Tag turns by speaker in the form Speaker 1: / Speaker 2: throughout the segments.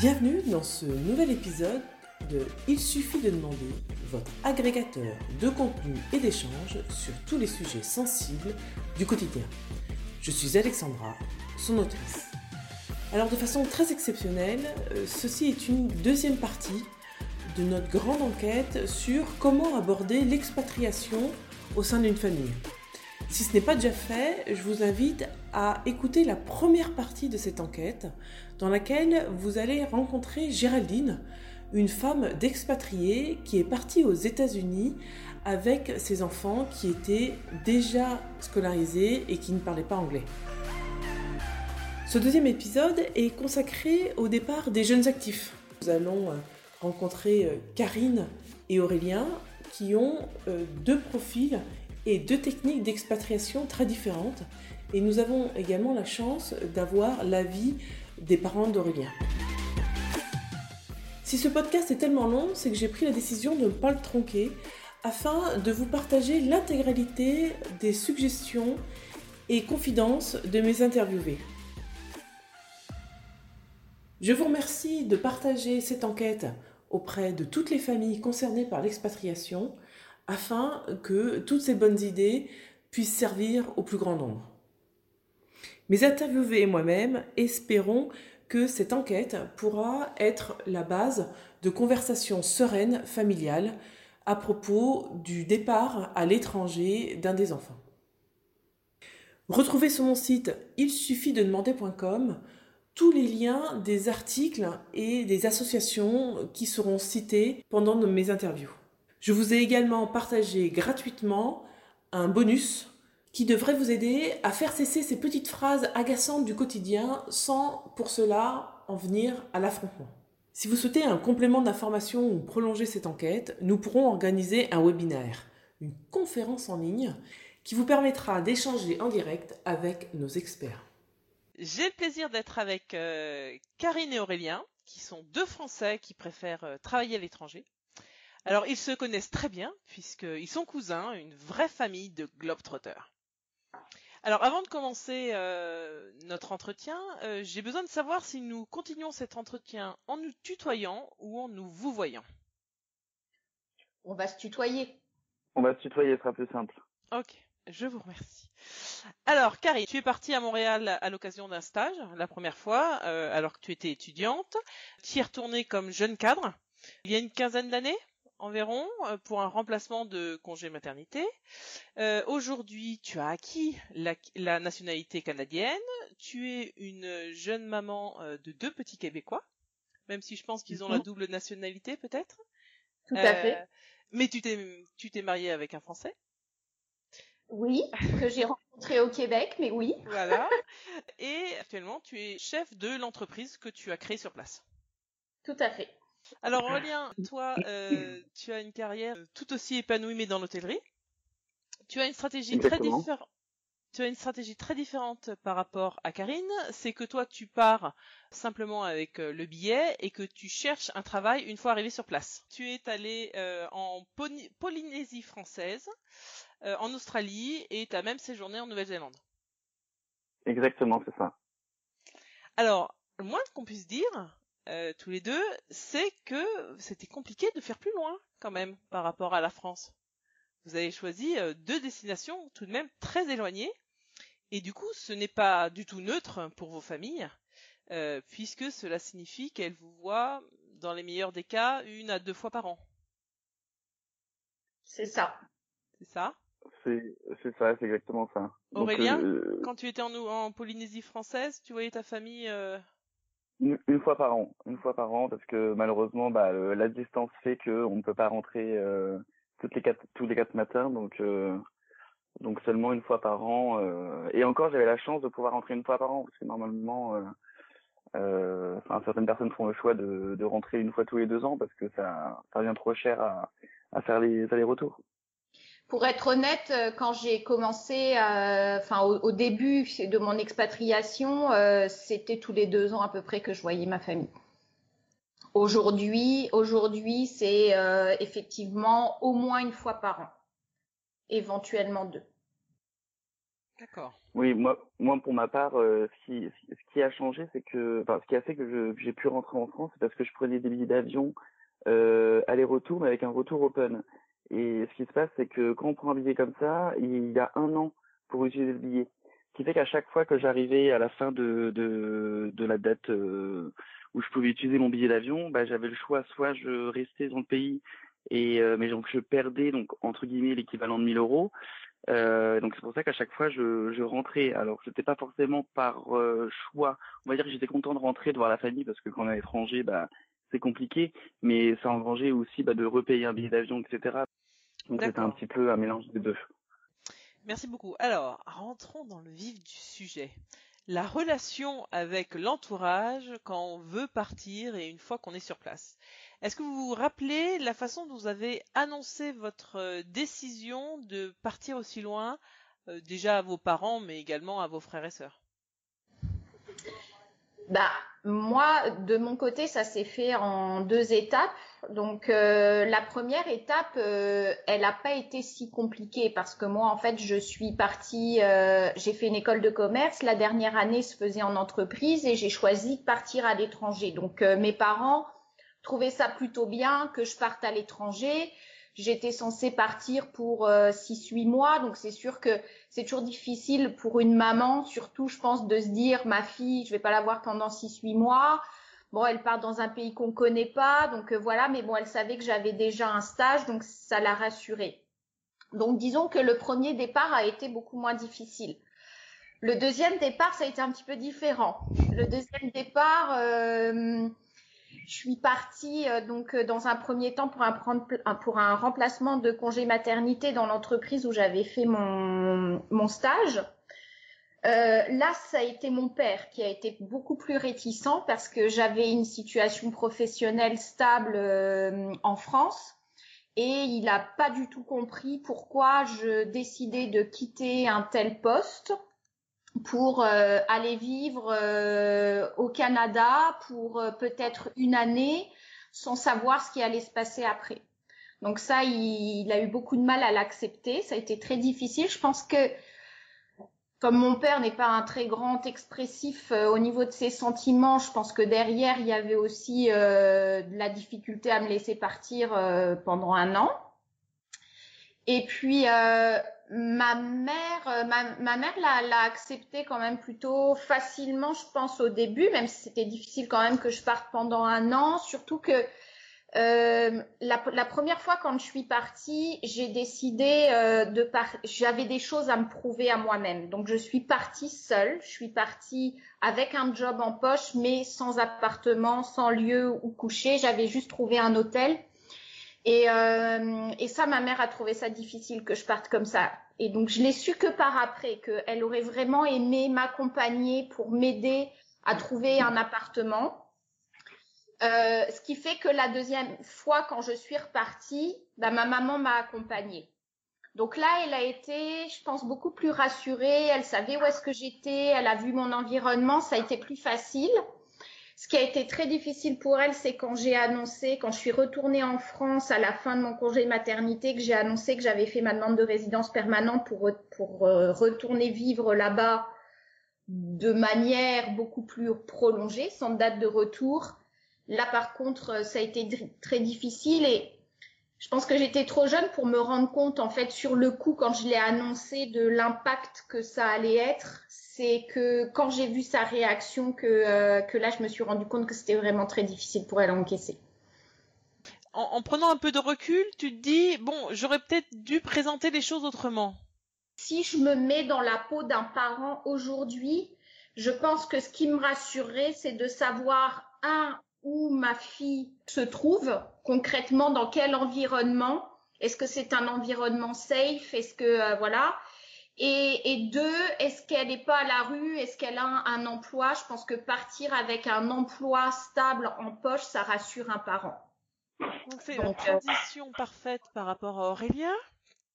Speaker 1: Bienvenue dans ce nouvel épisode de Il suffit de demander, votre agrégateur de contenu et d'échanges sur tous les sujets sensibles du quotidien. Je suis Alexandra, son autrice. Alors de façon très exceptionnelle, euh, ceci est une deuxième partie de notre grande enquête sur comment aborder l'expatriation au sein d'une famille. Si ce n'est pas déjà fait, je vous invite à écouter la première partie de cette enquête dans laquelle vous allez rencontrer Géraldine, une femme d'expatriée qui est partie aux États-Unis avec ses enfants qui étaient déjà scolarisés et qui ne parlaient pas anglais. Ce deuxième épisode est consacré au départ des jeunes actifs. Nous allons euh, rencontrer euh, Karine et Aurélien qui ont euh, deux profils et deux techniques d'expatriation très différentes. Et nous avons également la chance d'avoir l'avis des parents d'Aurélien. Si ce podcast est tellement long, c'est que j'ai pris la décision de ne pas le tronquer afin de vous partager l'intégralité des suggestions et confidences de mes interviewés. Je vous remercie de partager cette enquête auprès de toutes les familles concernées par l'expatriation afin que toutes ces bonnes idées puissent servir au plus grand nombre. Mes interviewés et moi-même espérons que cette enquête pourra être la base de conversations sereines familiales à propos du départ à l'étranger d'un des enfants. Retrouvez sur mon site il suffit de demander.com tous les liens des articles et des associations qui seront cités pendant mes interviews. Je vous ai également partagé gratuitement un bonus qui devrait vous aider à faire cesser ces petites phrases agaçantes du quotidien sans pour cela en venir à l'affrontement. Si vous souhaitez un complément d'information ou prolonger cette enquête, nous pourrons organiser un webinaire, une conférence en ligne qui vous permettra d'échanger en direct avec nos experts.
Speaker 2: J'ai le plaisir d'être avec euh, Karine et Aurélien, qui sont deux Français qui préfèrent euh, travailler à l'étranger. Alors ils se connaissent très bien, puisqu'ils sont cousins, une vraie famille de globetrotters. Alors avant de commencer euh, notre entretien, j'ai besoin de savoir si nous continuons cet entretien en nous tutoyant ou en nous vous voyant.
Speaker 3: On va se tutoyer.
Speaker 4: On va se tutoyer, ce sera plus simple.
Speaker 2: Ok, je vous remercie. Alors, Carrie, tu es partie à Montréal à l'occasion d'un stage, la première fois, euh, alors que tu étais étudiante. Tu y es retournée comme jeune cadre, il y a une quinzaine d'années? Environ, euh, pour un remplacement de congé maternité. Euh, aujourd'hui, tu as acquis la, nationalité canadienne. Tu es une jeune maman de deux petits Québécois, même si je pense qu'ils ont la mhm. double nationalité peut-être.
Speaker 3: Tout à fait.
Speaker 2: Mais tu t'es tu t'es mariée avec un Français.
Speaker 3: Oui, que j'ai rencontré au Québec, mais oui.
Speaker 2: Voilà. Et actuellement, tu es chef de l'entreprise que tu as créée sur place.
Speaker 3: Tout à fait.
Speaker 2: Alors Aurélien, toi, euh, tu as une carrière tout aussi épanouie mais dans l'hôtellerie. Tu as une stratégie très différente. Tu as une stratégie très différente par rapport à Karine, c'est que toi tu pars simplement avec euh, le billet et que tu cherches un travail une fois arrivé sur place. Tu es allé euh, en Polynésie française euh, en Australie et tu as même séjourné en Nouvelle-Zélande.
Speaker 4: Exactement, c'est ça.
Speaker 2: Alors, le moins qu'on puisse dire, euh, tous les deux, c'est que c'était compliqué de faire plus loin quand même par rapport à la France. Vous avez choisi euh, deux destinations tout de même très éloignées et du coup ce n'est pas du tout neutre pour vos familles puisque cela signifie qu'elles vous voient dans les meilleurs des cas une à deux fois par an.
Speaker 3: C'est ça.
Speaker 2: C'est ça?
Speaker 4: C'est c'est ça, c'est exactement ça.
Speaker 2: Aurélien, euh, quand tu étais en, en Polynésie française, tu voyais ta famille euh...
Speaker 4: une, une, fois par an, une fois par an, parce que malheureusement, bah, la distance fait que on ne peut pas rentrer euh, toutes les quatre, tous les quatre matins, donc euh, donc seulement une fois par an. Euh, et encore, j'avais la chance de pouvoir rentrer une fois par an, parce que normalement, enfin certaines personnes font le choix de, de rentrer une fois tous les deux ans parce que ça ça revient trop cher à à faire les allers-retours.
Speaker 3: Pour être honnête, euh, quand j'ai commencé, euh, enfin au, début de mon expatriation, euh, c'était tous les deux ans à peu près que je voyais ma famille. Aujourd'hui, aujourd'hui, c'est effectivement au moins une fois par an, éventuellement deux.
Speaker 2: D'accord.
Speaker 4: Oui, moi, moi pour ma part, euh, ce, qui, ce qui a changé, c'est que, enfin, ce qui a fait que j'ai pu rentrer en France, c'est parce que je prenais des billets d'avion euh, aller-retour, mais avec un retour open. Et ce qui se passe, c'est que quand on prend un billet comme ça, il y a un an pour utiliser le billet. Ce qui fait qu'à chaque fois que j'arrivais à la fin de, de, la date euh, où je pouvais utiliser mon billet d'avion, bah, j'avais le choix, soit je restais dans le pays et euh, mais donc je perdais donc entre guillemets l'équivalent de 1000 euros, euh, donc c'est pour ça qu'à chaque fois je, rentrais. Alors c'était pas forcément par choix. On va dire que j'étais content de rentrer de voir la famille parce que quand on est étranger, bah c'est compliqué, mais ça engrangeait aussi bah, de repayer un billet d'avion, etc. Donc c'était un petit peu un mélange des deux.
Speaker 2: Merci beaucoup. Alors rentrons dans le vif du sujet. La relation avec l'entourage quand on veut partir et une fois qu'on est sur place. Est-ce que vous vous rappelez la façon dont vous avez annoncé votre euh, décision de partir aussi loin, euh, déjà à vos parents, mais également à vos frères et sœurs?
Speaker 3: Bah, moi, de mon côté, ça s'est fait en deux étapes. Donc, euh, la première étape, elle n'a pas été si compliquée parce que moi, en fait, je suis partie, j'ai fait une école de commerce. La dernière année se faisait en entreprise et j'ai choisi de partir à l'étranger. Donc, mes parents trouvais ça plutôt bien que je parte à l'étranger. J'étais censée partir pour 6-8 euh, mois, donc c'est sûr que c'est toujours difficile pour une maman, surtout je pense de se dire ma fille, je vais pas la voir pendant 6-8 mois. Bon, elle part dans un pays qu'on connaît pas, donc euh, voilà, mais bon, elle savait que j'avais déjà un stage, donc ça l'a rassurée. Donc disons que le premier départ a été beaucoup moins difficile. Le deuxième départ, ça a été un petit peu différent. Le deuxième départ, euh, je suis partie euh, donc euh, dans un premier temps pour un, remplacement de congé maternité dans l'entreprise où j'avais fait mon, stage. Euh, là, ça a été mon père qui a été beaucoup plus réticent parce que j'avais une situation professionnelle stable en France et il n'a pas du tout compris pourquoi je décidais de quitter un tel poste pour euh, aller vivre euh, au Canada pour euh, peut-être une année sans savoir ce qui allait se passer après. Donc ça, il, il a eu beaucoup de mal à l'accepter. Ça a été très difficile. Je pense que comme mon père n'est pas un très grand expressif au niveau de ses sentiments, je pense que derrière, il y avait aussi de la difficulté à me laisser partir pendant un an. Et puis, ma mère, euh, ma, mère l'a accepté quand même plutôt facilement, je pense, au début, même si c'était difficile quand même que je parte pendant un an. Surtout que euh, la, première fois quand je suis partie, j'ai décidé euh, de partir. J'avais des choses à me prouver à moi-même, donc je suis partie seule. Je suis partie avec un job en poche, mais sans appartement, sans lieu où coucher. J'avais juste trouvé un hôtel et, euh, et ça, ma mère a trouvé ça difficile que je parte comme ça. Et donc, je l'ai su que par après, qu'elle aurait vraiment aimé m'accompagner pour m'aider à trouver un appartement. Euh, ce qui fait que la deuxième fois, quand je suis repartie, bah, ma maman m'a accompagnée. Donc là, elle a été, je pense, beaucoup plus rassurée. Elle savait où est-ce que j'étais. Elle a vu mon environnement. Ça a été plus facile. Ce qui a été très difficile pour elle, c'est quand j'ai annoncé, quand je suis retournée en France à la fin de mon congé maternité, que j'ai annoncé que j'avais fait ma demande de résidence permanente pour, euh, retourner vivre là-bas de manière beaucoup plus prolongée, sans date de retour. Là, par contre, ça a été très difficile et je pense que j'étais trop jeune pour me rendre compte, en fait, sur le coup, quand je l'ai annoncé, de l'impact que ça allait être c'est que quand j'ai vu sa réaction, que, euh, que là, je me suis rendu compte que c'était vraiment très difficile pour elle à encaisser.
Speaker 2: En, prenant un peu de recul, tu te dis, bon, j'aurais peut-être dû présenter les choses autrement.
Speaker 3: Si je me mets dans la peau d'un parent aujourd'hui, je pense que ce qui me rassurerait, c'est de savoir, un, où ma fille se trouve, concrètement, dans quel environnement? Est-ce que c'est un environnement safe? Est-ce que, euh, voilà. Et, deux, est-ce qu'elle n'est pas à la rue? Est-ce qu'elle a un, emploi? Je pense que partir avec un emploi stable en poche, ça rassure un parent.
Speaker 2: Donc c'est la euh, transition parfaite par rapport à Aurélien,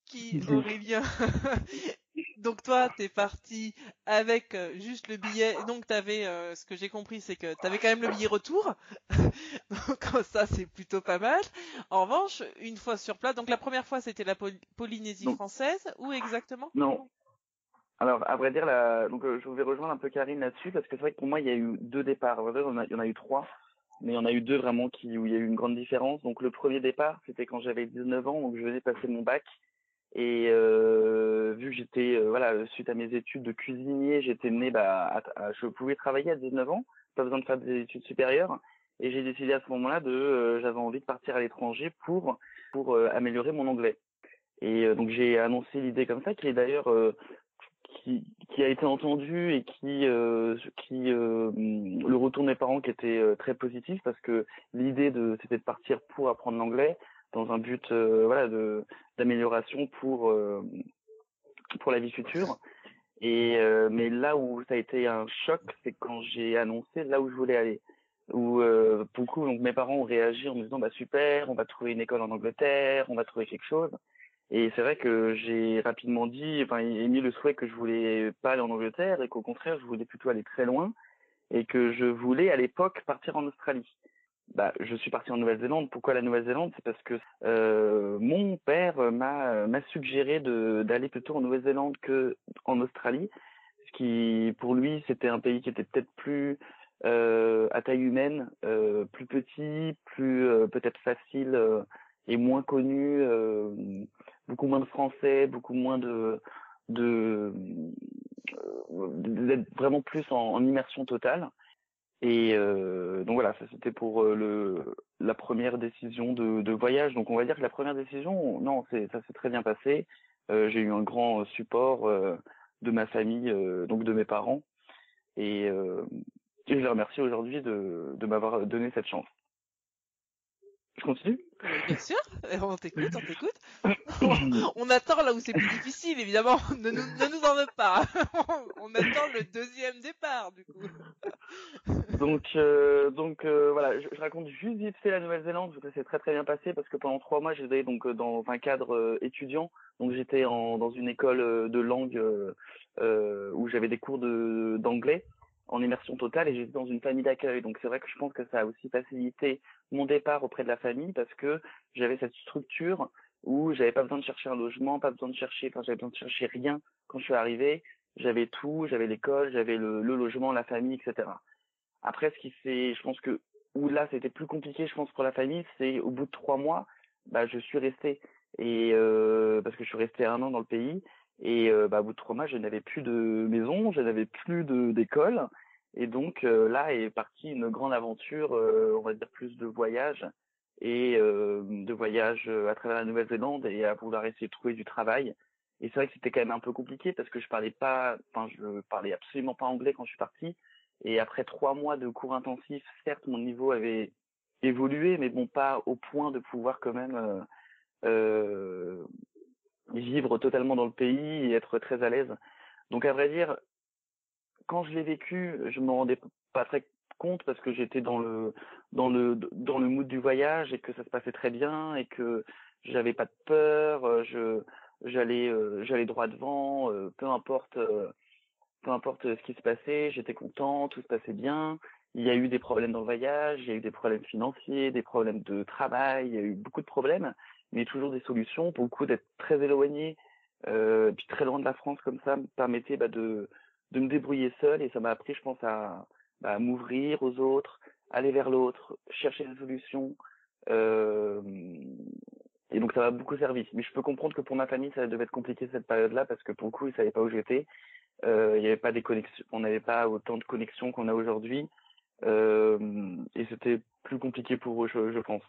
Speaker 2: qui Aurélien donc toi, t'es parti avec euh, juste le billet. Donc t'avais, euh, ce que j'ai compris, c'est que t'avais quand même le billet retour. donc ça, c'est plutôt pas mal. En revanche, une fois sur place, donc la première fois, c'était la Polynésie française. Où exactement?
Speaker 4: Non. Alors, à vrai dire, la... donc je vais rejoindre un peu Karine là-dessus parce que c'est vrai que pour moi, il y a eu deux départs. il y en a eu trois, mais il y en a eu deux vraiment qui où il y a eu une grande différence. Donc le premier départ, c'était quand j'avais 19 ans, donc je venais passer mon bac et euh, vu que j'étais voilà suite à mes études de cuisinier, j'étais né bah je pouvais travailler à 19 ans, pas besoin de faire des études supérieures et j'ai décidé à ce moment-là de j'avais envie de partir à l'étranger pour pour améliorer mon anglais. Et donc j'ai annoncé l'idée comme ça, qui est d'ailleurs qui, qui a été entendu et qui, euh, qui euh, le retour de mes parents qui était très positif parce que l'idée de c'était de partir pour apprendre l'anglais dans un but voilà de d'amélioration pour pour la vie future. Et mais là où ça a été un choc, c'est quand j'ai annoncé là où je voulais aller. Où beaucoup donc mes parents ont réagi en me disant bah super, on va trouver une école en Angleterre, on va trouver quelque chose. Et c'est vrai que j'ai rapidement dit, enfin, émis le souhait que je voulais pas aller en Angleterre et qu'au contraire, je voulais plutôt aller très loin et que je voulais à l'époque partir en Australie. Bah, je suis parti en Nouvelle-Zélande. Pourquoi la Nouvelle-Zélande? C'est parce que euh, mon père m'a m'a suggéré d'aller plutôt en Nouvelle-Zélande que en Australie, ce qui pour lui c'était un pays qui était peut-être plus euh, à taille humaine, euh, plus petit, plus euh, peut-être facile euh, et moins connu, euh, beaucoup moins de français, beaucoup moins de de euh, d'être vraiment plus en, immersion totale. Et euh, donc voilà, ça c'était pour euh, le la première décision de, voyage. Donc on va dire que la première décision, non, ça s'est très bien passé. Euh, j'ai eu un grand support de ma famille, donc de mes parents, et, je les remercie aujourd'hui de m'avoir donné cette chance. Je continue?
Speaker 2: Bien sûr, on t'écoute, on t'écoute. On, attend là où c'est plus difficile, évidemment. Ne nous, ne nous en veux pas. on attend le deuxième départ, du coup.
Speaker 4: donc, euh, donc euh, voilà, je, raconte juste vite fait la Nouvelle-Zélande, parce que c'est très très bien passé, parce que pendant trois mois, j'étais donc dans un cadre euh, étudiant. Donc j'étais dans une école de langue où j'avais des cours de d'anglais en immersion totale et j'étais dans une famille d'accueil. Donc c'est vrai que je pense que ça a aussi facilité mon départ auprès de la famille parce que j'avais cette structure où j'avais pas besoin de chercher un logement, pas besoin de chercher, quand j'avais besoin de chercher rien quand je suis arrivé, j'avais tout, j'avais l'école, j'avais le, logement, la famille, etc. Après, ce qui fait, je pense que où là c'était plus compliqué, je pense pour la famille, c'est au bout de trois mois, bah je suis resté et euh, parce que je suis resté un an dans le pays et euh, bah, au bout de trois mois, je n'avais plus de maison, je n'avais plus d'école. Et donc euh, là est partie une grande aventure, euh, on va dire plus de voyage et de voyage à travers la Nouvelle-Zélande et à vouloir essayer de trouver du travail. Et c'est vrai que c'était quand même un peu compliqué parce que je parlais pas, enfin je parlais absolument pas anglais quand je suis parti. Et après trois mois de cours intensifs, certes mon niveau avait évolué, mais bon pas au point de pouvoir quand même euh, vivre totalement dans le pays et être très à l'aise. Donc à vrai dire, quand je l'ai vécu, je me rendais pas très compte parce que j'étais dans le dans le dans le mood du voyage et que ça se passait très bien et que j'avais pas de peur, euh, je j'allais euh, j'allais droit devant, euh, peu importe peu importe ce qui se passait, j'étais content, tout se passait bien. Il y a eu des problèmes dans le voyage, il y a eu des problèmes financiers, des problèmes de travail, il y a eu beaucoup de problèmes, mais toujours des solutions. Pour le coup, d'être très éloigné, euh, puis très loin de la France comme ça, me permettait bah, de, me débrouiller seul et ça m'a appris, je pense, à, bah, m'ouvrir aux autres, aller vers l'autre, chercher des solutions. Euh, et donc ça m'a beaucoup servi. Mais je peux comprendre que pour ma famille, ça devait être compliqué cette période-là parce que pour le coup, ils savaient pas où j'étais. Euh, il n'y avait pas des connexions, on n'avait pas autant de connexions qu'on a aujourd'hui. Et c'était plus compliqué pour eux, je pense.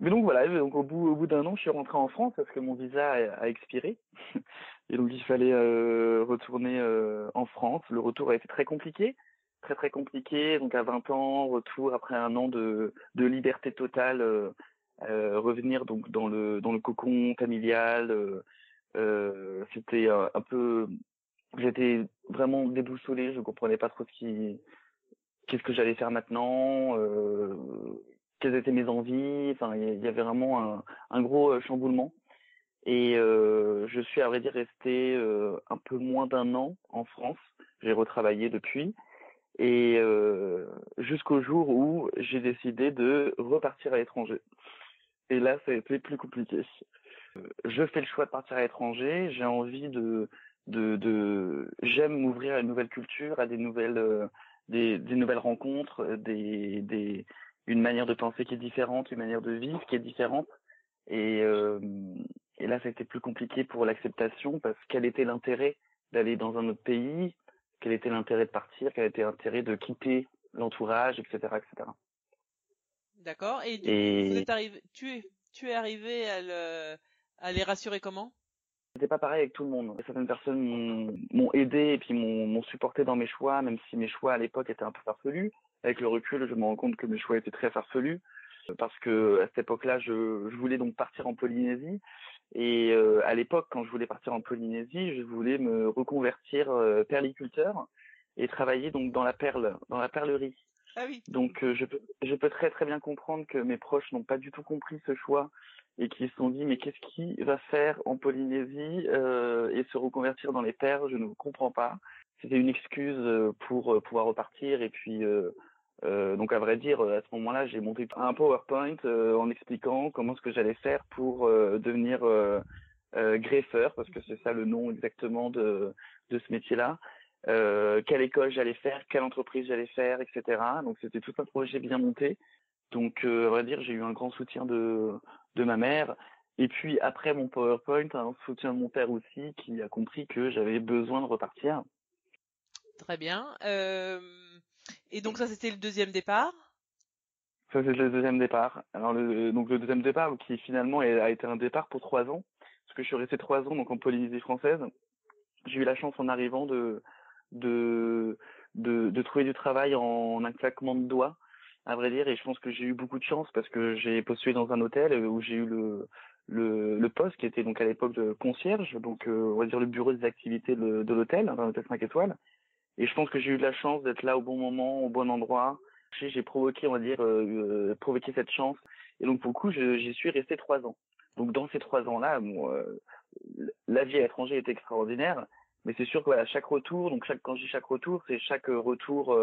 Speaker 4: Mais donc voilà, donc au bout, au bout d'un an, je suis rentré en France parce que mon visa a, expiré. Et donc il fallait euh, retourner euh, en France. Le retour a été très compliqué, très très compliqué. Donc à 20 ans, retour après un an de, de liberté totale, euh, euh revenir donc dans le dans le cocon familial. Euh, C'était un peu, j'étais vraiment déboussolé. Je comprenais pas trop ce qui, qu'est-ce que j'allais faire maintenant quelles étaient mes envies. Enfin, il y avait vraiment un, gros euh, chamboulement. Et euh, je suis à vrai dire resté euh, un peu moins d'un an en France. J'ai retravaillé depuis. Et jusqu'au jour où j'ai décidé de repartir à l'étranger. Et là, ça a été plus compliqué. Je fais le choix de partir à l'étranger. J'ai envie de de, de j'aime m'ouvrir à une nouvelle culture, à des nouvelles des nouvelles rencontres, des, des une manière de penser qui est différente, une manière de vivre qui est différente. Et, euh, et là, ça a été plus compliqué pour l'acceptation parce quel était l'intérêt d'aller dans un autre pays, quel était l'intérêt de partir, quel était l'intérêt de quitter l'entourage, etc., etc.
Speaker 2: D'accord. Et, et... Vous êtes arrivé, tu es, tu es arrivé à, le, à les rassurer comment?
Speaker 4: C'était pas pareil avec tout le monde. Certaines personnes m'ont aidé et puis m'ont supporté dans mes choix, même si mes choix à l'époque étaient un peu farfelus. Avec le recul, je me rends compte que mes choix étaient très farfelus parce que à cette époque-là, je, je, voulais donc partir en Polynésie. Et euh, à l'époque, quand je voulais partir en Polynésie, je voulais me reconvertir euh, perliculteur et travailler donc dans la perle, dans la perlerie.
Speaker 2: Ah oui.
Speaker 4: Donc euh, je peux je peux très très bien comprendre que mes proches n'ont pas du tout compris ce choix et qui se sont dit mais qu'est-ce qu'il va faire en Polynésie euh, et se reconvertir dans les terres Je ne comprends pas. C'était une excuse euh, pour euh, pouvoir repartir et puis euh, euh, donc à vrai dire à ce moment-là j'ai monté un PowerPoint en expliquant comment ce que j'allais faire pour devenir greffeur parce que c'est ça le nom exactement de de ce métier-là. quelle école j'allais faire, quelle entreprise j'allais faire, etc. Donc c'était tout un projet bien monté. Donc, euh, à vrai dire, j'ai eu un grand soutien de, de ma mère. Et puis, après mon PowerPoint, un soutien de mon père aussi, qui a compris que j'avais besoin de repartir.
Speaker 2: Très bien. Euh... Et donc, ça, c'était le deuxième départ?
Speaker 4: Ça, c'est le deuxième départ. Alors, le, donc, le deuxième départ, qui finalement a été un départ pour trois ans, parce que je suis resté trois ans donc en Polynésie française. J'ai eu la chance en arrivant de, de, de, trouver du travail en un claquement de doigts à vrai dire, et je pense que j'ai eu beaucoup de chance parce que j'ai postulé dans un hôtel où j'ai eu le, le, poste qui était donc à l'époque concierge, donc euh, on va dire le bureau des activités de, de l'hôtel, un hôtel 5 étoiles. Et je pense que j'ai eu de la chance d'être là au bon moment, au bon endroit. J'ai provoqué, on va dire, euh, euh, provoqué cette chance. Et donc pour le coup, j'y suis resté trois ans. Donc dans ces trois ans-là, bon, euh, la vie à l'étranger est extraordinaire, mais c'est sûr que voilà, chaque retour, donc chaque quand je dis chaque retour, c'est chaque retour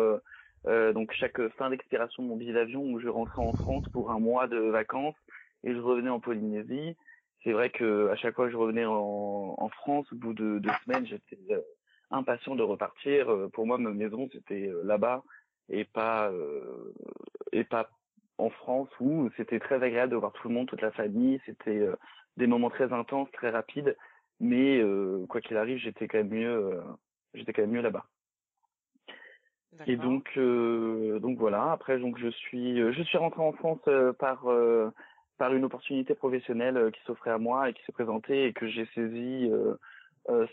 Speaker 4: euh, donc chaque fin d'expiration de mon billet d'avion où je rentrais en France pour un mois de vacances et je revenais en Polynésie. C'est vrai que à chaque fois que je revenais en, en France, au bout de deux semaines, j'étais euh, impatient de repartir. Euh, pour moi, ma maison c'était là-bas et pas et pas en France où c'était très agréable de voir tout le monde, toute la famille. C'était des moments très intenses, très rapides. Mais quoi qu'il arrive, j'étais quand même mieux. j'étais quand même mieux là-bas. Et donc, euh, donc voilà. Après, donc je suis, euh, je suis rentré en France euh, par euh, par une opportunité professionnelle qui s'offrait à moi et qui s'est présentée et que j'ai saisie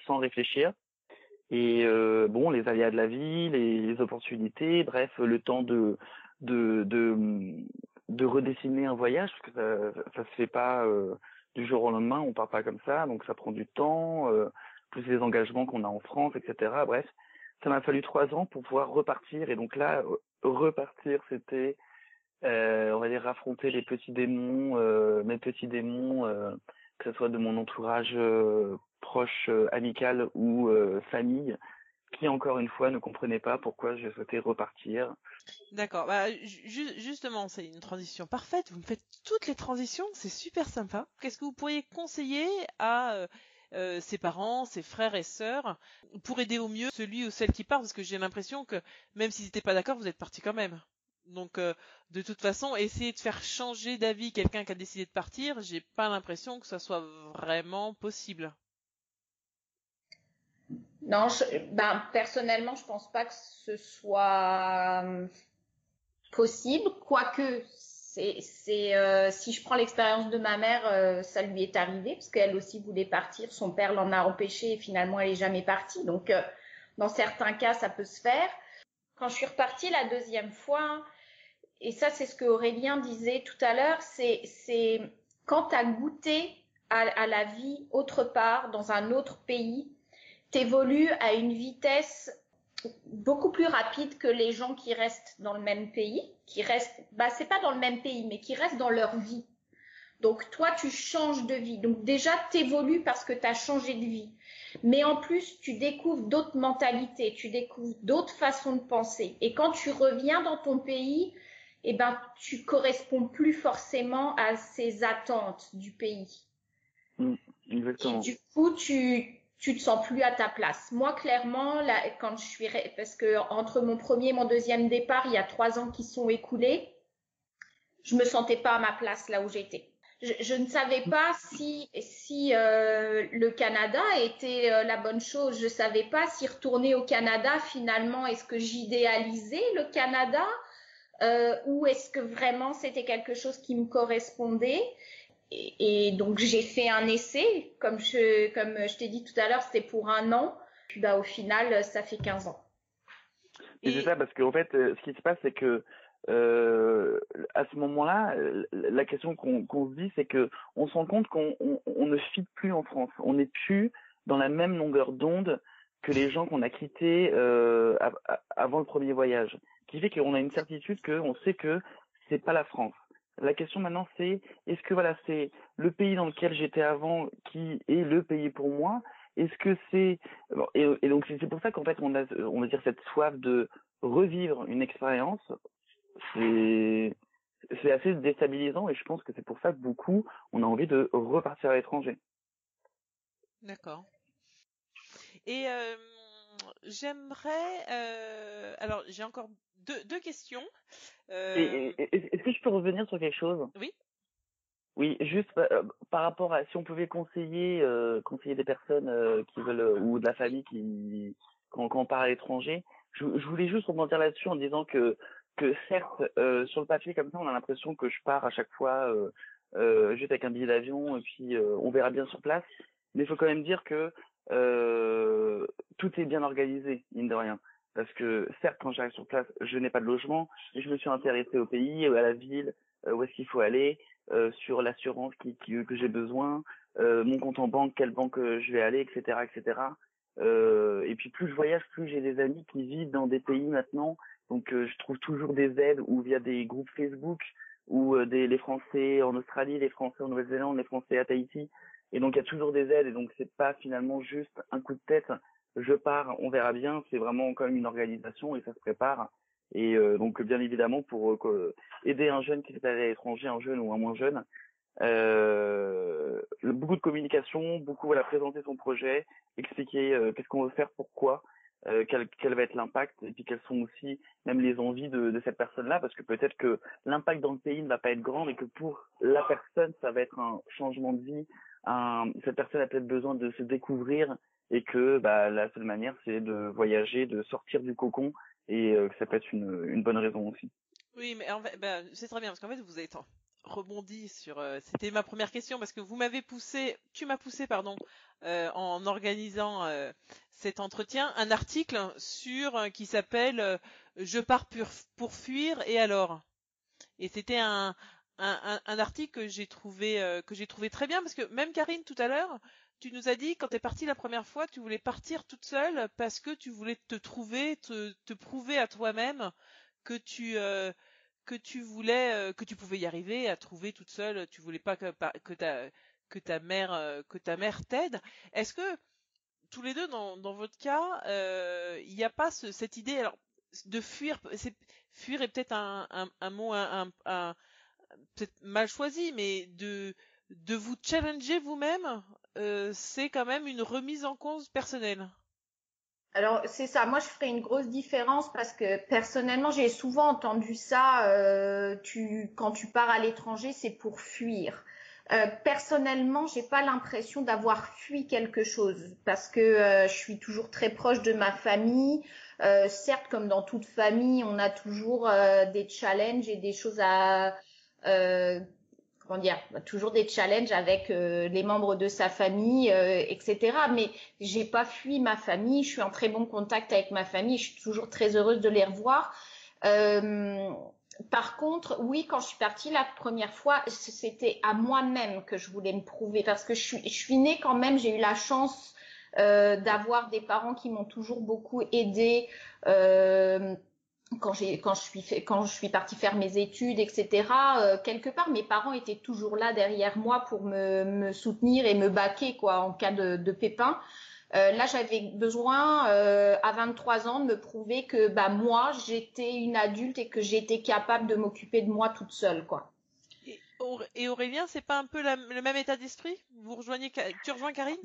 Speaker 4: sans réfléchir. Et bon, les aléas de la vie, les, opportunités, bref, le temps de de de, de redessiner un voyage parce que ça, ça se fait pas du jour au lendemain, on part pas comme ça, donc ça prend du temps, plus les engagements qu'on a en France, etc. Bref ça m'a fallu trois ans pour pouvoir repartir. Et donc là, repartir, c'était, euh, on va dire, affronter les petits démons, euh, mes petits démons, euh, que ce soit de mon entourage euh, proche, euh, amical ou famille, qui encore une fois ne comprenaient pas pourquoi je souhaitais repartir.
Speaker 2: D'accord. Bah, justement, c'est une transition parfaite. Vous me faites toutes les transitions, c'est super sympa. Qu'est-ce que vous pourriez conseiller à euh, ses parents, ses frères et sœurs, pour aider au mieux celui ou celle qui part, parce que j'ai l'impression que même s'ils n'étaient pas d'accord, vous êtes partis quand même. Donc euh, de toute façon, essayer de faire changer d'avis quelqu'un qui a décidé de partir, j'ai pas l'impression que ça soit vraiment possible.
Speaker 3: Non, ben, personnellement, je pense pas que ce soit euh, possible, quoique c'est euh, si je prends l'expérience de ma mère, euh, ça lui est arrivé parce qu'elle aussi voulait partir. Son père l'en a empêché et finalement elle est jamais partie. Donc dans certains cas, ça peut se faire. Quand je suis repartie la deuxième fois, et ça c'est ce que Aurélien disait tout à l'heure, c'est c'est quand tu goûté à, la vie autre part, dans un autre pays, t'évolues à une vitesse beaucoup plus rapide que les gens qui restent dans le même pays, qui restent, bah c'est pas dans le même pays, mais qui restent dans leur vie. Donc toi, tu changes de vie. Donc déjà, t'évolues parce que tu as changé de vie. Mais en plus, tu découvres d'autres mentalités, tu découvres d'autres façons de penser. Et quand tu reviens dans ton pays, eh ben, tu corresponds plus forcément à ces attentes du pays.
Speaker 4: Mmh, exactement.
Speaker 3: Et du coup, tu, tu te sens plus à ta place. Moi, clairement, là, quand je suis, parce que entre mon premier et mon deuxième départ, il y a trois ans qui sont écoulés, je me sentais pas à ma place là où j'étais. Je, ne savais pas si si euh, le Canada était euh, la bonne chose. Je savais pas si retourner au Canada finalement est-ce que j'idéalisais le Canada euh, ou est-ce que vraiment c'était quelque chose qui me correspondait. Et, et donc j'ai fait un essai, comme je comme je t'ai dit tout à l'heure, c'était pour un an. Puis bah au final ça fait 15 ans.
Speaker 4: Et, c'est ça parce qu'en fait ce qui se passe c'est que euh, à ce moment-là, la question qu'on se dit, c'est que on se rend compte qu'on on, on ne fit plus en France. On n'est plus dans la même longueur d'onde que les gens qu'on a quittés euh, avant le premier voyage, qui fait qu'on a une certitude qu'on sait que c'est pas la France. La question maintenant, c'est est-ce que voilà, c'est le pays dans lequel j'étais avant qui est le pays pour moi? Est-ce que c'est et, donc c'est pour ça qu'en fait on a on va dire cette soif de revivre une expérience c'est c'est assez déstabilisant et je pense que c'est pour ça que beaucoup on a envie de repartir à l'étranger.
Speaker 2: D'accord. Et euh, j'aimerais euh, alors j'ai encore deux, deux questions.
Speaker 4: Euh... Est-ce que je peux revenir sur quelque chose?
Speaker 2: Oui.
Speaker 4: Oui, juste euh, par rapport à si on pouvait conseiller conseiller des personnes qui veulent ou de la famille qui quand, quand on part à l'étranger, je, je, voulais juste rebondir là-dessus en disant que que certes, sur le papier comme ça, on a l'impression que je pars à chaque fois juste avec un billet d'avion et puis on verra bien sur place. Mais il faut quand même dire que euh, tout est bien organisé, mine de rien. Parce que certes, quand j'arrive sur place, je n'ai pas de logement, mais je me suis intéressé au pays, à la ville, où est-ce qu'il faut aller, sur l'assurance qui, qui, que j'ai besoin, mon compte en banque, quelle banque je vais aller, etc., etc. et puis plus je voyage, plus j'ai des amis qui vivent dans des pays maintenant donc euh, je trouve toujours des aides ou via des groupes Facebook ou euh, des les Français en Australie, les Français en Nouvelle-Zélande, les Français à Tahiti. Et donc il y a toujours des aides et donc c'est pas finalement juste un coup de tête. Je pars, on verra bien. C'est vraiment quand même une organisation et ça se prépare. Et euh, donc bien évidemment pour euh, aider un jeune qui s'est allé à l'étranger, un jeune ou un moins jeune, euh, beaucoup de communication, beaucoup voilà présenter son projet, expliquer qu'est-ce qu'on veut faire, pourquoi, euh, quel, va être l'impact et puis quelles sont aussi même les envies de, de cette personne-là parce que peut-être que l'impact dans le pays ne va pas être grand et que pour la personne ça va être un changement de vie cette personne a peut-être besoin de se découvrir et que bah, la seule manière c'est de voyager de sortir du cocon et euh, que ça peut être une, une bonne raison aussi.
Speaker 2: Oui mais en fait, bah, c'est très bien parce qu'en fait vous êtes rebondi sur euh, c'était ma première question parce que vous m'avez poussé tu m'as poussé pardon euh, en organisant euh, cet entretien un article sur qui s'appelle je pars pour, pour, fuir et alors? Et c'était un, un, article que j'ai trouvé que j'ai trouvé très bien parce que même Karine tout à l'heure tu nous as dit quand t'es partie la première fois tu voulais partir toute seule parce que tu voulais te trouver te, te prouver à toi-même que tu que tu voulais euh, que tu pouvais y arriver à trouver toute seule tu voulais pas que ta que ta mère euh, que ta mère t'aide. Est-ce que tous les deux dans, dans votre cas euh, il n'y a pas ce, cette idée alors de fuir fuir est peut-être un, un, mot un peut-être mal choisi mais de de vous challenger vous-même euh, c'est quand même une remise en cause personnelle
Speaker 3: alors c'est ça, moi je ferais une grosse différence parce que personnellement j'ai souvent entendu ça, euh, tu, quand tu pars à l'étranger c'est pour fuir. Euh, personnellement, j'ai pas l'impression d'avoir fui quelque chose parce que euh, je suis toujours très proche de ma famille. Euh, certes, comme dans toute famille, on a toujours euh, des challenges et des choses à comment dire, toujours des challenges avec euh, les membres de sa famille, euh, etc. Mais j'ai pas fui ma famille, je suis en très bon contact avec ma famille, je suis toujours très heureuse de les revoir. Euh, par contre, oui, quand je suis partie la première fois, c'était à moi-même que je voulais me prouver parce que je suis, je suis née quand même, j'ai eu la chance euh, d'avoir des parents qui m'ont toujours beaucoup aidée. Euh, quand j'ai quand je suis fait, quand je suis partie faire mes études etc euh, quelque part mes parents étaient toujours là derrière moi pour me, me soutenir et me baquer quoi en cas de, de pépin. Euh, là j'avais besoin euh, à 23 ans de me prouver que bah moi j'étais une adulte et que j'étais capable de m'occuper de moi toute seule quoi.
Speaker 2: Et Aurélien, c'est pas un peu la, le même état d'esprit? Vous rejoignez, tu rejoins Karine?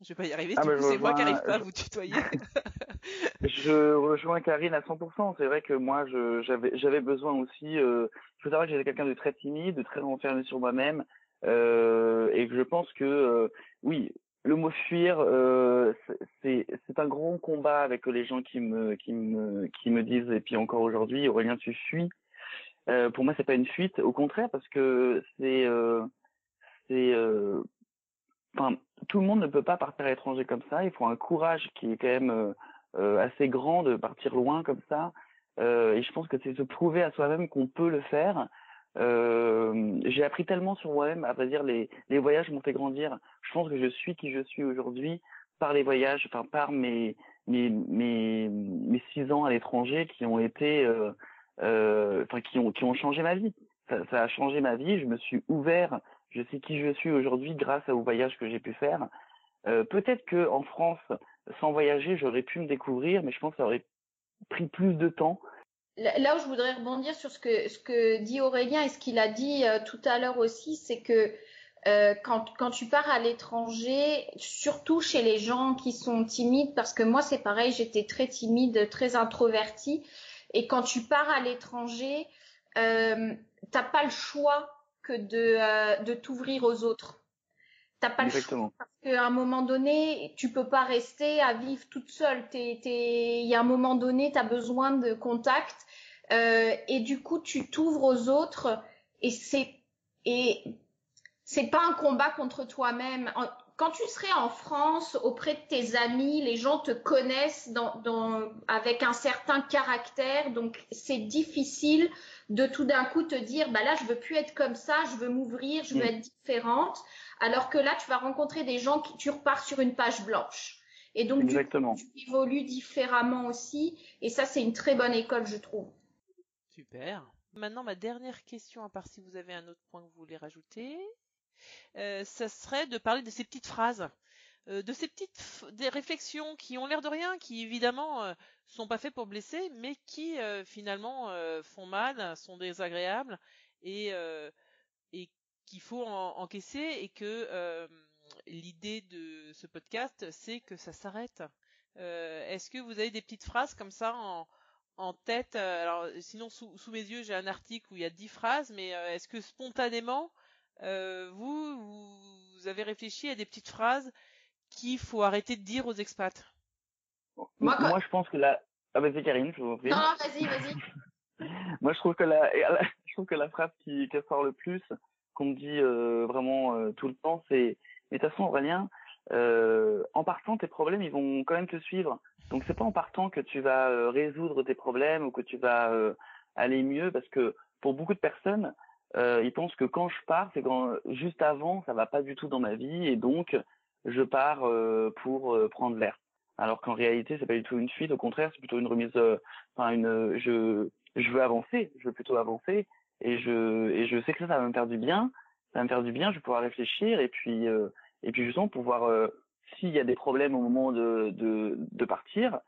Speaker 2: Je vais pas y arriver,
Speaker 4: Ah,
Speaker 2: c'est moi qui
Speaker 4: rejoins-
Speaker 2: arrive pas à
Speaker 4: je-
Speaker 2: vous tutoyer.
Speaker 4: Je rejoins Karine à 100%. C'est vrai que moi, je- j'avais j'avais besoin aussi. Euh, il faut savoir que j'étais quelqu'un de très timide, de très renfermé sur moi-même, euh, et que je pense que euh, oui, le mot fuir, euh, c'est c'est un grand combat avec les gens qui me qui me qui me disent et puis encore aujourd'hui, Aurélien, tu fuis. Euh, pour moi, c'est pas une fuite, au contraire, parce que c'est euh, c'est euh, enfin tout le monde ne peut pas partir à l'étranger comme ça. Il faut un courage qui est quand même euh, euh, assez grand de partir loin comme ça. Euh, et je pense que c'est se prouver à soi-même qu'on peut le faire. J'ai appris tellement sur moi-même, à vrai dire, les, voyages m'ont fait grandir. Je pense que je suis qui je suis aujourd'hui par les voyages, enfin par mes mes mes, six ans à l'étranger qui ont été, enfin qui ont qui ont changé ma vie. Ça a changé ma vie. Je me suis ouvert. Je sais qui je suis aujourd'hui grâce aux voyages que j'ai pu faire. Euh, Peut-être que en France, sans voyager, j'aurais pu me découvrir, mais je pense que ça aurait pris plus de temps.
Speaker 3: Là où je voudrais rebondir sur ce que, dit Aurélien et ce qu'il a dit euh, tout à l'heure aussi, c'est que euh, quand, quand tu pars à l'étranger, surtout chez les gens qui sont timides, parce que moi c'est pareil, j'étais très timide, très introvertie, et quand tu pars à l'étranger, euh, t'as pas le choix que de, euh, de t'ouvrir aux autres. T'as pas le choix parce qu'à un moment donné, tu peux pas rester à vivre toute seule. T'es, t'es, il y a un moment donné, tu as besoin de contact euh, et du coup, tu t'ouvres aux autres et c'est et c'est pas un combat contre toi-même. Quand tu serais en France auprès de tes amis, les gens te connaissent dans, dans, avec un certain caractère, donc c'est difficile de tout d'un coup te dire, bah là, je veux plus être comme ça, je veux m'ouvrir, je veux
Speaker 4: Mm.
Speaker 3: être différente. Alors que là, tu vas rencontrer des gens qui tu repars sur une page blanche. Et donc,
Speaker 4: Exactement.
Speaker 3: tu évolues différemment aussi. Et ça, c'est une très bonne école, je trouve.
Speaker 2: Super. Maintenant, ma dernière question, à part si vous avez un autre point que vous voulez rajouter, ça serait de parler de ces petites phrases, euh, de ces petites des réflexions qui ont l'air de rien, qui évidemment euh, sont pas faites pour blesser, mais qui euh, finalement euh, font mal, sont désagréables et euh, et qu'il faut en- encaisser et que euh, l'idée de ce podcast, c'est que ça s'arrête. Euh, Est-ce que vous avez des petites phrases comme ça en en tête? euh, alors, sinon, sous, sous mes yeux, j'ai un article où il y a dix phrases, mais euh, est-ce que spontanément, euh, vous, vous avez réfléchi à des petites phrases qu'il faut arrêter de dire aux expats
Speaker 3: Moi, quand-
Speaker 4: Moi, je pense que la. Ah, vas-y, Karine, je vous en prie.
Speaker 3: Non, vas-y, vas-y.
Speaker 4: Moi, je trouve que la, la- je trouve que la phrase qui, qui ressort le plus, qu'on me dit euh, vraiment euh, tout le temps, c'est mais de toute façon, Aurélien, euh, en partant, tes problèmes, ils vont quand même te suivre. Donc, c'est pas en partant que tu vas euh, résoudre tes problèmes ou que tu vas euh, aller mieux, parce que pour beaucoup de personnes, euh, ils pensent que quand je pars, c'est quand juste avant, ça va pas du tout dans ma vie, et donc je pars euh, pour euh, prendre l'air. Alors qu'en réalité, c'est pas du tout une fuite, au contraire, c'est plutôt une remise, euh, enfin une, je je veux avancer, je veux plutôt avancer et je et je sais que ça, ça va me faire du bien, ça va me faire du bien, je vais pouvoir réfléchir et puis euh, et puis justement pouvoir euh, s'il y a des problèmes au moment de de, de partir,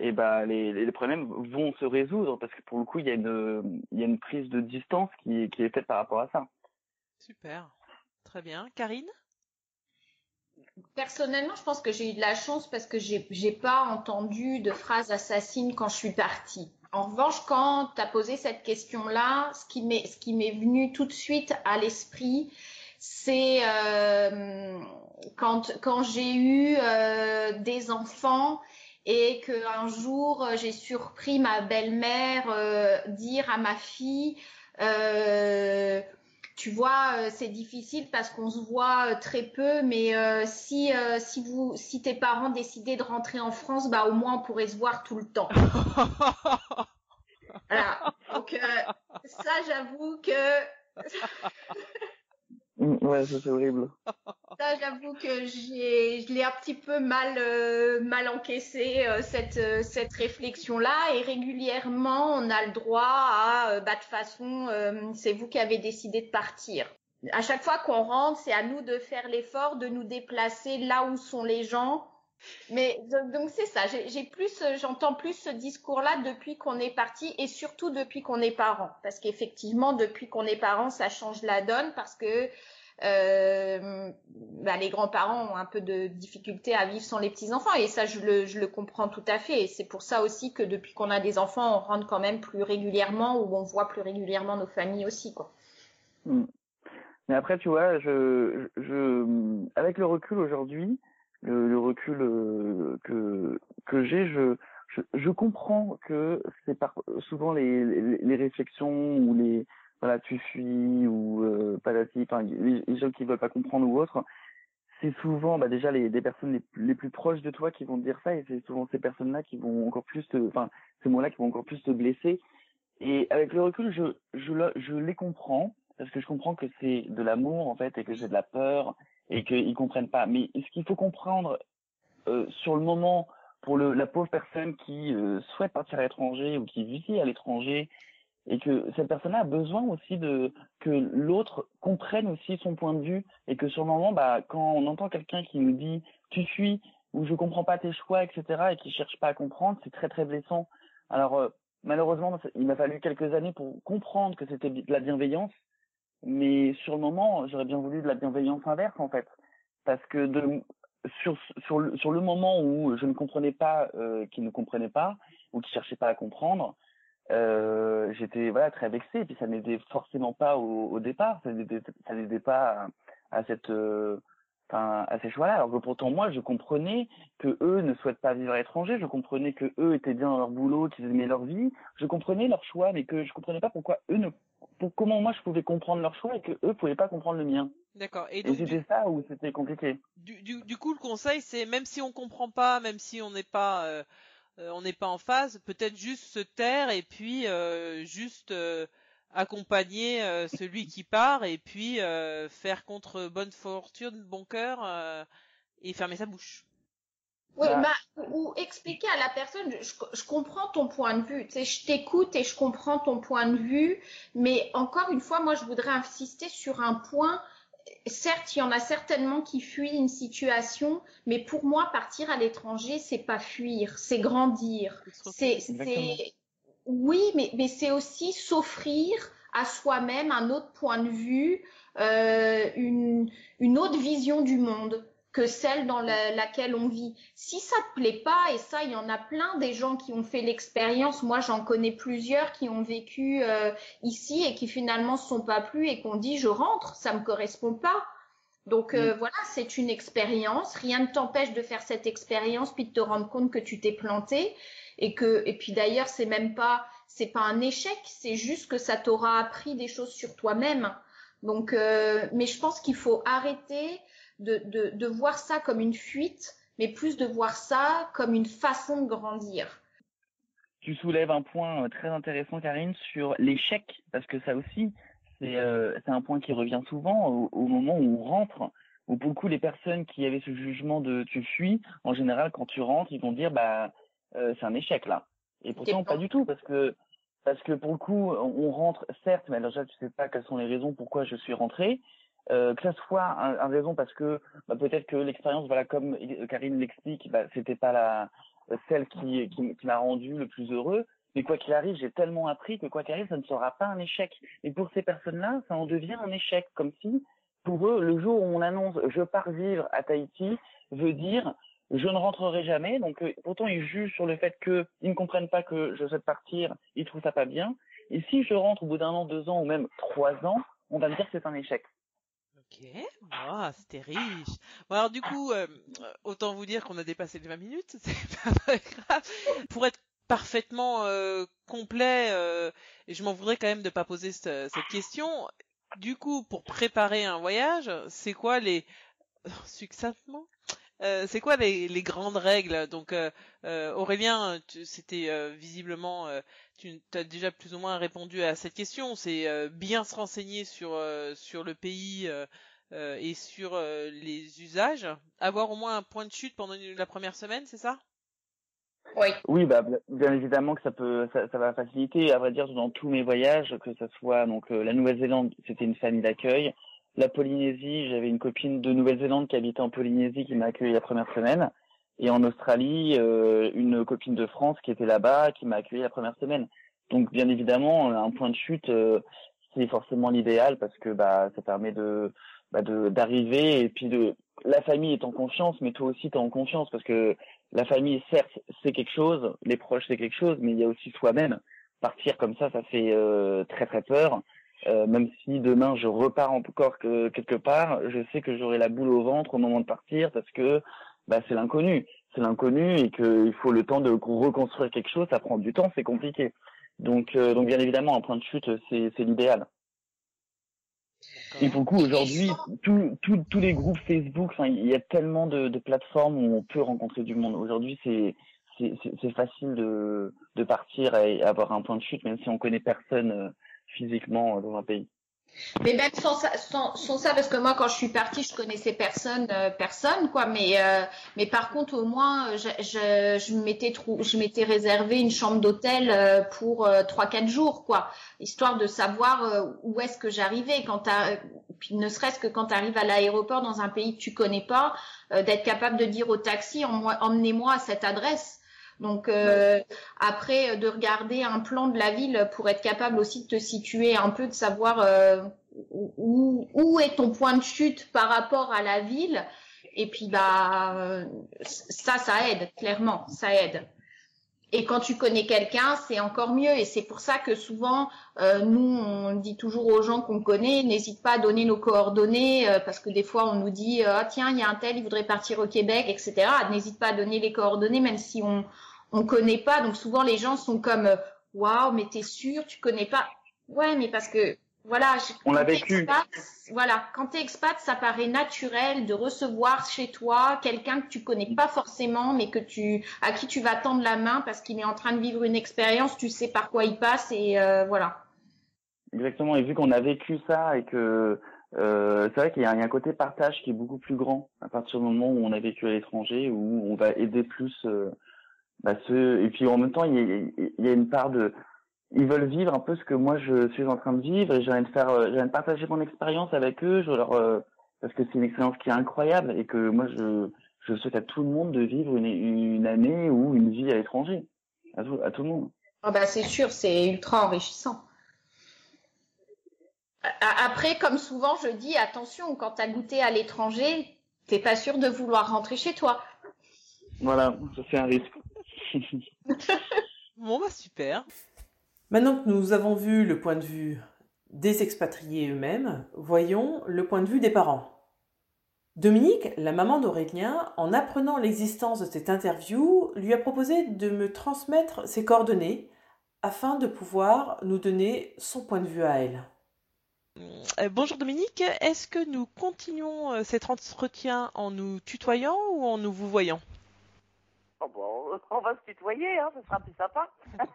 Speaker 4: et ben les, les les problèmes vont se résoudre parce que pour le coup il y a une il y a une prise de distance qui qui est faite par rapport à ça.
Speaker 2: Super. Très bien. Karine?
Speaker 3: Personnellement, je pense que j'ai eu de la chance parce que j'ai j'ai pas entendu de phrases assassines quand je suis partie. En revanche, quand tu as posé cette question-là, ce qui m'est ce qui m'est venu tout de suite à l'esprit, c'est euh, quand quand j'ai eu euh, des enfants et que un jour euh, j'ai surpris ma belle-mère euh, dire à ma fille euh, tu vois, euh, c'est difficile parce qu'on se voit très peu, mais si si vous si tes parents décidaient de rentrer en France, bah au moins on pourrait se voir tout le temps. Voilà. Donc ça, j'avoue que
Speaker 4: Ouais, ça c'est horrible.
Speaker 3: ça, j'avoue que j'ai je l'ai un petit peu mal euh, mal encaissé euh, cette euh, cette réflexion là et régulièrement on a le droit à bah de façon c'est vous qui avez décidé de partir. À chaque fois qu'on rentre, c'est à nous de faire l'effort de nous déplacer là où sont les gens. Mais donc c'est ça, j'entends plus ce discours là depuis qu'on est parti et surtout depuis qu'on est parents parce qu'effectivement depuis qu'on est parents, ça change la donne parce que euh, bah, les grands-parents ont un peu de difficulté à vivre sans les petits-enfants et ça je le, comprends tout à fait et c'est pour ça aussi que depuis qu'on a des enfants on rentre quand même plus régulièrement ou on voit plus régulièrement nos familles aussi quoi.
Speaker 4: Mm. Mais après tu vois avec le recul aujourd'hui le, le, recul euh, que que j'ai je, je, je comprends que c'est souvent les, les, les réflexions ou les voilà, tu fuis ou euh, patati, enfin, les, gens qui veulent pas comprendre ou autre, c'est souvent bah, déjà les des personnes les, les, plus proches de toi qui vont te dire ça et c'est souvent ces personnes-là qui vont encore plus te, enfin, ces mots-là qui vont encore plus te blesser. Et avec le recul, je, je, je les comprends parce que je comprends que c'est de l'amour en fait et que c'est de la peur et qu'ils comprennent pas. Mais ce qu'il faut comprendre euh, sur le moment pour le, la pauvre personne qui euh, souhaite partir à l'étranger ou qui vit à l'étranger et que cette personne-là a besoin aussi de que l'autre comprenne aussi son point de vue et que sur le moment, bah, quand on entend quelqu'un qui nous dit tu fuis ou je comprends pas tes choix, etc. et qui cherche pas à comprendre, c'est très très blessant. Alors euh, malheureusement, il m'a fallu quelques années pour comprendre que c'était de la bienveillance, mais sur le moment, j'aurais bien voulu de la bienveillance inverse en fait, parce que sur sur le, sur le moment où je ne comprenais pas, euh, qu'il ne comprenait pas ou qui cherchait pas à comprendre, euh, j'étais voilà très vexé. Et puis ça n'aidait forcément pas au, départ. Ça n'aidait pas à, cette euh, à ces choix-là. Alors que pourtant moi je comprenais que eux ne souhaitent pas vivre à l'étranger. Je comprenais que eux étaient bien dans leur boulot qu'ils aimaient leur vie. Je comprenais leur choix mais que je comprenais pas pourquoi eux ne comment moi je pouvais comprendre leur choix et que eux pouvaient pas comprendre le mien
Speaker 2: D'accord.
Speaker 4: Et, et c'était ça où c'était compliqué.
Speaker 2: Du, du, du, coup, le conseil, c'est même si on comprend pas, même si on n'est pas euh, euh, on n'est pas en phase, peut-être juste se taire et puis euh, juste euh, accompagner celui qui part et puis faire contre bonne fortune, bon cœur et fermer sa bouche.
Speaker 3: Oui, bah, ou expliquer à la personne, je, je, comprends ton point de vue, tu sais, je t'écoute et je comprends ton point de vue, mais encore une fois, moi, je voudrais insister sur un point. Certes, il y en a certainement qui fuient une situation, mais pour moi, partir à l'étranger, c'est pas fuir, c'est grandir. C'est, c'est, oui, mais, mais c'est aussi s'offrir à soi-même un autre point de vue, euh, une, une autre vision du monde que celle dans la, laquelle on vit. Si ça te plaît pas, et ça, il y en a plein des gens qui ont fait l'expérience. Moi, j'en connais plusieurs qui ont vécu euh, ici et qui finalement se sont pas plu et qu'on dit je rentre, ça me correspond pas. Donc euh, voilà, c'est une expérience. Rien ne t'empêche de faire cette expérience puis de te rendre compte que tu t'es planté et que et puis d'ailleurs c'est même pas c'est pas un échec, c'est juste que ça t'aura appris des choses sur toi-même. Donc euh, mais je pense qu'il faut arrêter de, de, de voir ça comme une fuite, mais plus de voir ça comme une façon de grandir.
Speaker 4: Tu soulèves un point euh, très intéressant, Karine, sur l'échec, parce que ça aussi, c'est euh, un point qui revient souvent au, au, moment où on rentre, où beaucoup les personnes qui avaient ce jugement de tu fuis, en général, quand tu rentres, ils vont dire bah euh, c'est un échec là. Et pourtant pas du tout, parce que parce que pour le coup, on rentre certes, mais déjà tu sais pas quelles sont les raisons pourquoi je suis rentré. Euh, que ça soit un, raison parce que bah, peut-être que l'expérience, voilà, comme Karine l'explique, bah, c'était pas la celle qui m'a rendu le plus heureux. Mais quoi qu'il arrive, j'ai tellement appris que quoi qu'il arrive, ça ne sera pas un échec. Et pour ces personnes-là, ça en devient un échec, comme si pour eux, le jour où on annonce je pars vivre à Tahiti veut dire je ne rentrerai jamais. Donc euh, pourtant ils jugent sur le fait qu'ils ne comprennent pas que je souhaite partir, ils trouvent ça pas bien. Et si je rentre au bout d'un an, deux ans ou même trois ans, on va me dire que c'est un échec.
Speaker 2: Ok, oh, c'était riche. Bon alors du coup, euh, autant vous dire qu'on a dépassé les 20 minutes, c'est pas grave. Pour être parfaitement euh, complet, euh, et je m'en voudrais quand même de pas poser cette, cette question. Du coup, pour préparer un voyage, c'est quoi les succinctement euh, c'est quoi les, les, grandes règles? Donc euh, euh, Aurélien, c'était euh, visiblement, euh, tu as déjà plus ou moins répondu à cette question. C'est bien se renseigner sur sur le pays et sur les usages. Avoir au moins un point de chute pendant la première semaine, c'est ça?
Speaker 3: Oui.
Speaker 4: Oui, bah bien évidemment que ça peut, ça, ça, va faciliter. À vrai dire, dans tous mes voyages, que ce soit donc la Nouvelle-Zélande, c'était une famille d'accueil la Polynésie, j'avais une copine de Nouvelle-Zélande qui habitait en Polynésie qui m'a accueilli la première semaine. Et en Australie, euh, une copine de France qui était là-bas qui m'a accueilli la première semaine. Donc bien évidemment, un point de chute, euh, c'est forcément l'idéal parce que bah ça permet de bah d'arriver et puis de la famille est en confiance, mais toi aussi t'es en confiance parce que la famille certes c'est quelque chose, les proches c'est quelque chose, mais il y a aussi soi-même. Partir comme ça, ça fait euh, très très peur. Euh, même si demain je repars encore que, quelque part, je sais que j'aurai la boule au ventre au moment de partir parce que bah, c'est l'inconnu, c'est l'inconnu et qu'il faut le temps de reconstruire quelque chose. Ça prend du temps, c'est compliqué. Donc, euh, donc bien évidemment, un point de chute, c'est, c'est l'idéal. Et beaucoup aujourd'hui, tous les groupes Facebook, il y a tellement de, de, plateformes où on peut rencontrer du monde. Aujourd'hui, c'est c'est facile de, de partir et avoir un point de chute, même si on connaît personne euh, physiquement dans un pays.
Speaker 3: Mais même sans ça, sans, ça, parce que moi, quand je suis partie, je connaissais personne, euh, personne, quoi. Mais, euh, mais par contre, au moins, je, je, je m'étais je m'étais réservé une chambre d'hôtel euh, pour trois, quatre jours, quoi, histoire de savoir où est-ce que j'arrivais. Quand puis ne serait-ce que quand tu arrives à l'aéroport dans un pays que tu connais pas, d'être capable de dire au taxi, emmenez-moi à cette adresse. Donc euh, après, euh, de regarder un plan de la ville pour être capable aussi de te situer un peu, de savoir euh, où, où, est ton point de chute par rapport à la ville. Et puis bah ça, ça aide clairement, ça aide. Et quand tu connais quelqu'un, c'est encore mieux. Et c'est pour ça que souvent, nous, on dit toujours aux gens qu'on connaît, n'hésite pas à donner nos coordonnées, parce que des fois, on nous dit, ah tiens, il y a un tel, il voudrait partir au Québec, etc. N'hésite pas à donner les coordonnées, même si on on connaît pas. Donc souvent les gens sont comme euh, waouh, mais t'es sûr, tu connais pas. Ouais, mais parce que voilà,
Speaker 4: on l'a vécu.
Speaker 3: voilà, quand t'es expat, ça paraît naturel de recevoir chez toi quelqu'un que tu connais pas forcément, mais que tu à qui tu vas tendre la main parce qu'il est en train de vivre une expérience, tu sais par quoi il passe et euh, voilà.
Speaker 4: Exactement. Et vu qu'on a vécu ça et que euh, c'est vrai qu'il y, a un côté partage qui est beaucoup plus grand à partir du moment où on a vécu à l'étranger, où on va aider plus euh, bah, ce, et puis en même temps, il y, a, il y a une part de, ils veulent vivre un peu ce que moi je suis en train de vivre et j'ai envie de faire, euh, j'ai envie de partager mon expérience avec eux, je leur, euh, parce que c'est une expérience qui est incroyable et que moi je, je souhaite à tout le monde de vivre une, une année ou une vie à l'étranger, à tout, à tout le monde.
Speaker 3: Ah bah c'est sûr, c'est ultra enrichissant. Après, comme souvent, je dis attention, quand tu as goûté à l'étranger, t'es pas sûr de vouloir rentrer chez toi.
Speaker 4: Voilà, ça c'est un risque.
Speaker 2: bon, bah super.
Speaker 1: Maintenant que nous avons vu le point de vue des expatriés eux-mêmes, voyons le point de vue des parents. Dominique, la maman d'Aurélien, en apprenant l'existence de cette interview, lui a proposé de me transmettre ses coordonnées afin de pouvoir nous donner son point de vue à elle.
Speaker 2: Euh, bonjour Dominique, est-ce que nous continuons euh, cet entretien en nous tutoyant ou en nous vous voyant?
Speaker 5: Oh, on va se tutoyer, hein, ce sera plus sympa.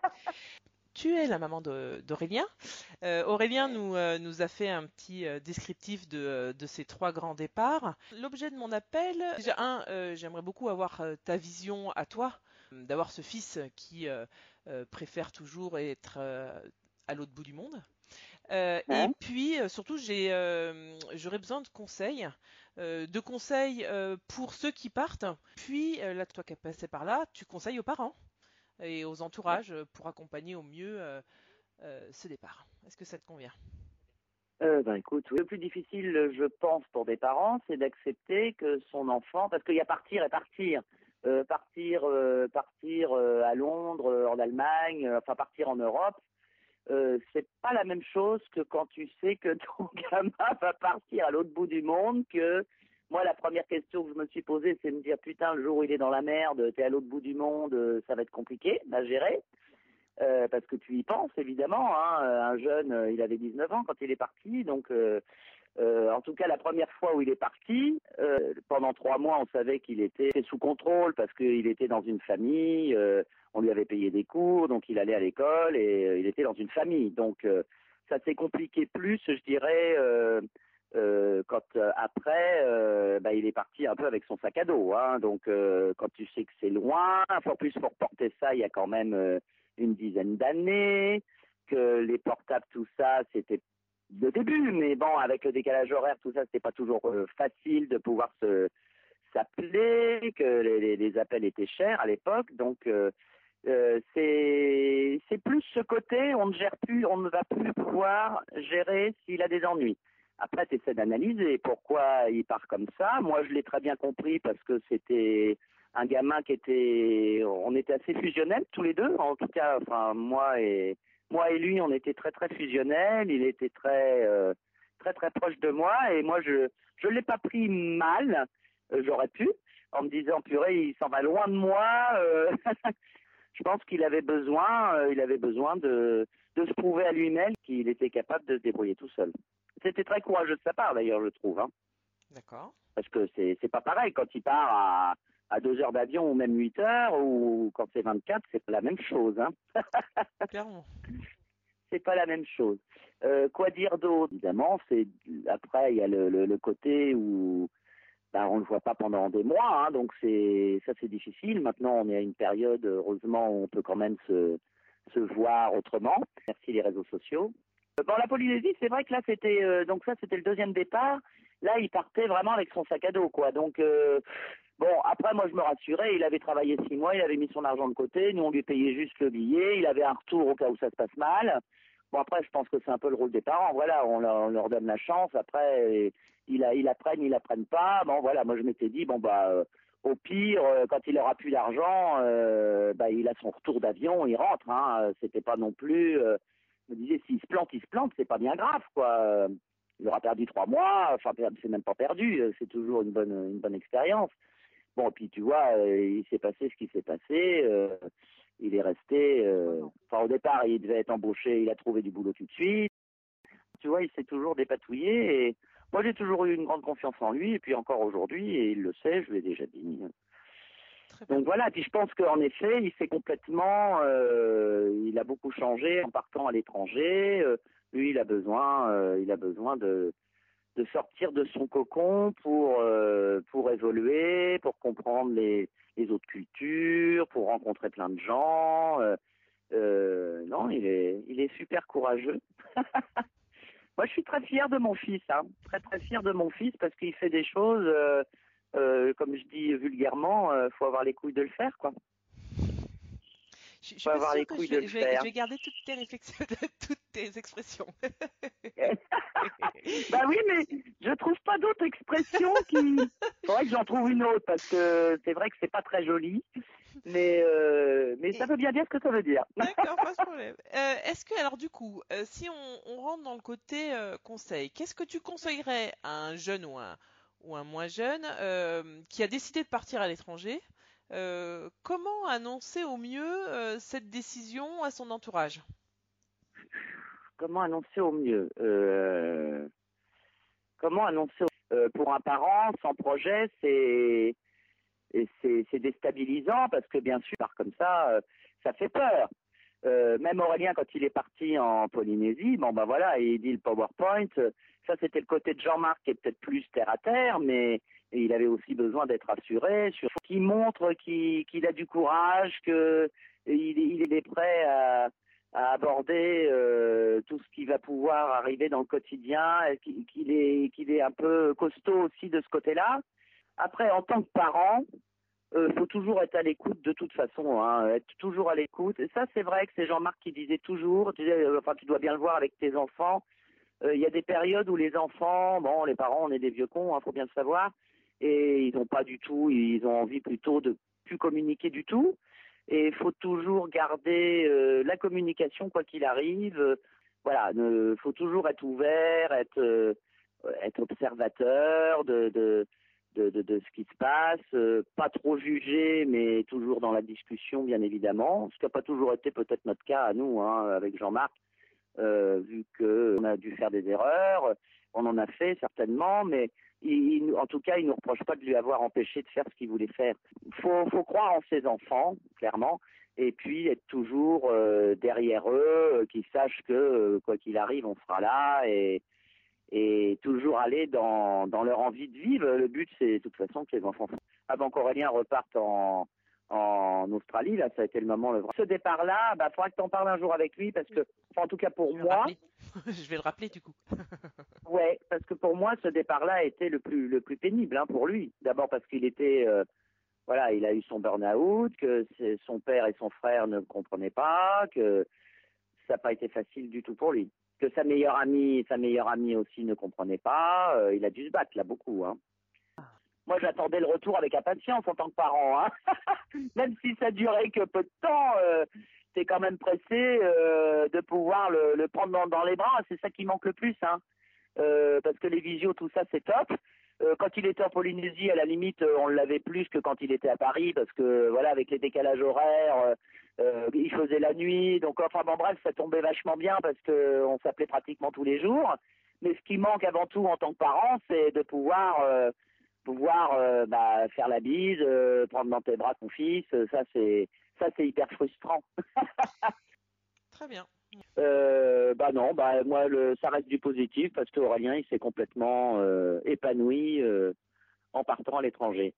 Speaker 2: tu es la maman d'Aurélien. Euh, Aurélien nous, euh, nous, a fait un petit euh, descriptif de, de, ces trois grands départs. L'objet de mon appel, déjà un, j'aimerais beaucoup avoir ta vision à toi, d'avoir ce fils qui préfère toujours être à l'autre bout du monde. Et puis surtout, j'aurais besoin de conseils euh, de conseils euh, pour ceux qui partent. Puis, euh, là, toi qui as passé par là, tu conseilles aux parents et aux entourages pour accompagner au mieux ce départ. Est-ce que ça te convient?
Speaker 5: Ben écoute, le plus difficile, je pense, pour des parents, c'est d'accepter que son enfant, parce qu'il y a partir et partir, partir, partir à Londres, en Allemagne, enfin partir en Europe, euh, c'est pas la même chose que quand tu sais que ton gamin va partir à l'autre bout du monde que moi la première question que je me suis posée c'est de me dire putain le jour où il est dans la merde t'es à l'autre bout du monde euh, ça va être compliqué à gérer. Euh, parce que tu y penses évidemment hein, un jeune il avait 19 ans quand il est parti donc en tout cas, la première fois où il est parti, pendant trois mois, on savait qu'il était sous contrôle parce qu'il était dans une famille on lui avait payé des cours, donc il allait à l'école et euh, il était dans une famille. Donc euh, ça s'est compliqué plus, je dirais, euh, quand après, bah, il est parti un peu avec son sac à dos. Hein. donc quand tu sais que c'est loin, en plus pour porter ça, il y a quand même une dizaine d'années, que les portables, tout ça, c'était le début, mais bon, avec le décalage horaire, tout ça, c'était pas toujours facile de pouvoir se s'appeler, que les, appels étaient chers à l'époque, donc euh, c'est plus ce côté, on ne gère plus, on ne va plus pouvoir gérer s'il a des ennuis. après, tu essaies d'analyser pourquoi il part comme ça. Moi, je l'ai très bien compris parce que c'était un gamin qui était, on était assez fusionnels tous les deux. En tout cas, enfin moi et moi et lui, on était très très fusionnels. Il était très euh, très très proche de moi et moi je je l'ai pas pris mal. Euh, j'aurais pu en me disant purée, il s'en va loin de moi. euh. je pense qu'il avait besoin, il avait besoin de de se prouver à lui-même qu'il était capable de se débrouiller tout seul. C'était très courageux de sa part d'ailleurs, je trouve. Hein
Speaker 2: D'accord.
Speaker 5: parce que c'est c'est pas pareil quand il part à à deux heures d'avion ou même 8 heures ou quand c'est 24, c'est pas la même chose. Hein.
Speaker 2: Clairement.
Speaker 5: c'est pas la même chose. Euh, quoi dire d'autre? Évidemment, c'est après il y a le, le, le côté où bah, on le voit pas pendant des mois, hein, donc c'est ça c'est difficile. Maintenant, on est à une période heureusement où on peut quand même se se voir autrement. Merci les réseaux sociaux. Bon, la Polynésie, c'est vrai que là c'était euh, donc ça c'était le deuxième départ. Là, il partait vraiment avec son sac à dos, quoi. Donc euh, bon, après moi je me rassurais, il avait travaillé six mois, il avait mis son argent de côté, nous on lui payait juste le billet, il avait un retour au cas où ça se passe mal. Bon après, je pense que c'est un peu le rôle des parents. Voilà, on leur, on leur donne la chance. Après, ils, apprennent, ils apprennent pas. Bon voilà, moi je m'étais dit bon bah euh, au pire, euh, quand il aura plus d'argent, bah il a son retour d'avion, il rentre. Hein. C'était pas non plus. je me disais s'il se plante, il se plante, c'est pas bien grave quoi. Il aura perdu trois mois. Enfin, c'est même pas perdu. euh, C'est toujours une bonne, une bonne expérience. Bon, et puis tu vois, euh, il s'est passé ce qui s'est passé. euh, il est resté. Enfin, au départ, il devait être embauché. Il a trouvé du boulot tout de suite. Tu vois, il s'est toujours dépatouillé. Et moi, j'ai toujours eu une grande confiance en lui. Et puis encore aujourd'hui, et il le sait, je lui ai déjà dit. Donc voilà, puis je pense qu'en effet, il s'est complètement, euh, il a beaucoup changé en partant à l'étranger. Euh, lui, il a besoin, euh, il a besoin de de sortir de son cocon pour euh, pour évoluer, pour comprendre les les autres cultures, pour rencontrer plein de gens. Euh, non, il est il est super courageux. Moi, je suis très fière de mon fils, hein. très très fière de mon fils parce qu'il fait des choses. comme je dis vulgairement, faut avoir les couilles de le faire, quoi.
Speaker 2: Je,
Speaker 5: avoir les couilles
Speaker 2: vais,
Speaker 5: de
Speaker 2: je
Speaker 5: le
Speaker 2: vais-
Speaker 5: faire.
Speaker 2: je vais garder toutes tes réflexions, toutes tes expressions.
Speaker 5: bah oui, mais je trouve pas d'autres expressions qui. Faudrait que j'en trouve une autre parce que c'est vrai que c'est pas très joli, mais euh, mais ça veut bien dire ce que ça veut dire.
Speaker 2: D'accord, pas de problème. Euh, Est-ce que, alors du coup, euh, si on, on rentre dans le côté conseil, qu'est-ce que tu conseillerais à un jeune ou un, ou un moins jeune qui a décidé de partir à l'étranger euh, Comment annoncer au mieux euh, cette décision à son entourage?
Speaker 5: Comment annoncer au mieux? Euh, Comment annoncer pour un parent sans projet, c'est c'est déstabilisant parce que bien sûr, comme ça, ça fait peur. Même Aurélien, quand il est parti en Polynésie, bon ben voilà, il dit le PowerPoint. Ça, c'était le côté de Jean-Marc qui est peut-être plus terre à terre, mais il avait aussi besoin d'être assuré, sur qui montre qu'il qu'il a du courage, que il, est- il prêt à, aborder euh, tout ce qui va pouvoir arriver dans le quotidien, et qu'il qu'il est qu'il un peu costaud aussi de ce côté-là. Après, en tant que parent, euh, faut toujours être à l'écoute de toute façon, hein, être toujours à l'écoute. Et ça, c'est vrai que c'est Jean-Marc qui disait toujours. Tu euh, enfin, tu dois bien le voir avec tes enfants. Euh, Il y a des périodes où les enfants, bon, les parents, on est des vieux cons, hein, faut bien le savoir, et ils n'ont pas du tout, ils ont envie plutôt de plus communiquer du tout. Et il faut toujours garder euh, la communication quoi qu'il arrive. Voilà, il faut toujours être ouvert, être euh, observateur de, ce qui se passe, euh, pas trop juger, mais toujours dans la discussion, bien évidemment, ce qui n'a pas toujours été peut-être notre cas à nous, hein, avec Jean-Marc, vu qu'on a dû faire des erreurs, on en a fait certainement, mais en tout cas, il nous reproche pas de lui avoir empêché de faire ce qu'il voulait faire. Faut, faut croire en ses enfants, clairement, et puis être toujours euh, derrière eux, euh, qu'ils sachent que, euh, quoi qu'il arrive, on sera là, et, toujours aller dans, dans leur envie de vivre. Le but, c'est de toute façon que les enfants, avant qu'Aurélien reparte en, en Australie, là, ça a été le moment. Le vrai. Ce départ-là, bah, faudra que tu en parles un jour avec lui, parce que, enfin, en tout cas pour
Speaker 2: Je
Speaker 5: moi.
Speaker 2: Je vais le rappeler du coup.
Speaker 5: ouais, parce que pour moi, ce départ-là a été le plus, le plus pénible hein, pour lui. D'abord parce qu'il était, euh, voilà, il a eu son burn-out, que son père et son frère ne comprenaient pas, que ça n'a pas été facile du tout pour lui, que sa meilleure amie, sa meilleure amie aussi ne comprenait pas. Euh, il a dû se battre là beaucoup. Hein. Moi, j'attendais le retour avec impatience en tant que parent, hein. même si ça durait que peu de temps. Euh, T'es quand même pressé euh, de pouvoir le, prendre dans, les bras. C'est ça qui manque le plus, hein. Euh, parce que les visios, tout ça, c'est top. Euh, quand il était en Polynésie, à la limite, on l'avait plus que quand il était à Paris, parce que voilà, avec les décalages horaires, il faisait la nuit, donc enfin bon bref, ça tombait vachement bien parce que on s'appelait pratiquement tous les jours. Mais ce qui manque avant tout en tant que parent, c'est de pouvoir pouvoir euh, bah, faire la bise, euh, prendre dans tes bras ton fils. Ça c'est ça c'est hyper frustrant.
Speaker 2: Très bien.
Speaker 5: Euh, bah non, bah moi le, ça reste du positif parce que Aurélien il s'est complètement euh, épanoui euh, en partant à l'étranger.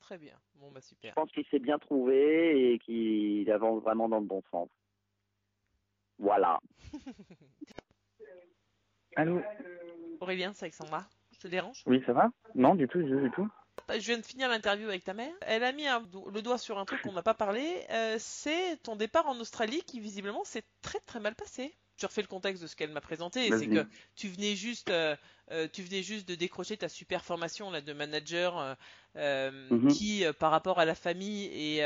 Speaker 2: Très bien. Bon, bah super.
Speaker 5: Je pense qu'il s'est bien trouvé et qu'il avance vraiment dans le bon sens. Voilà.
Speaker 4: Allô?
Speaker 2: Aurélien, c'est Alexandra. Je te dérange
Speaker 4: Oui, ça va Non, du tout, du tout.
Speaker 2: Je viens de finir l'interview avec ta mère. Elle a mis un le doigt sur un truc qu'on n'a pas parlé. euh, c'est ton départ en Australie qui visiblement s'est très très mal passé. Je refais le contexte de ce qu'elle m'a présenté. C'est que tu venais juste, euh, euh, tu venais juste de décrocher ta super formation là de manager euh,
Speaker 4: Mhm.
Speaker 2: qui, par rapport à la famille et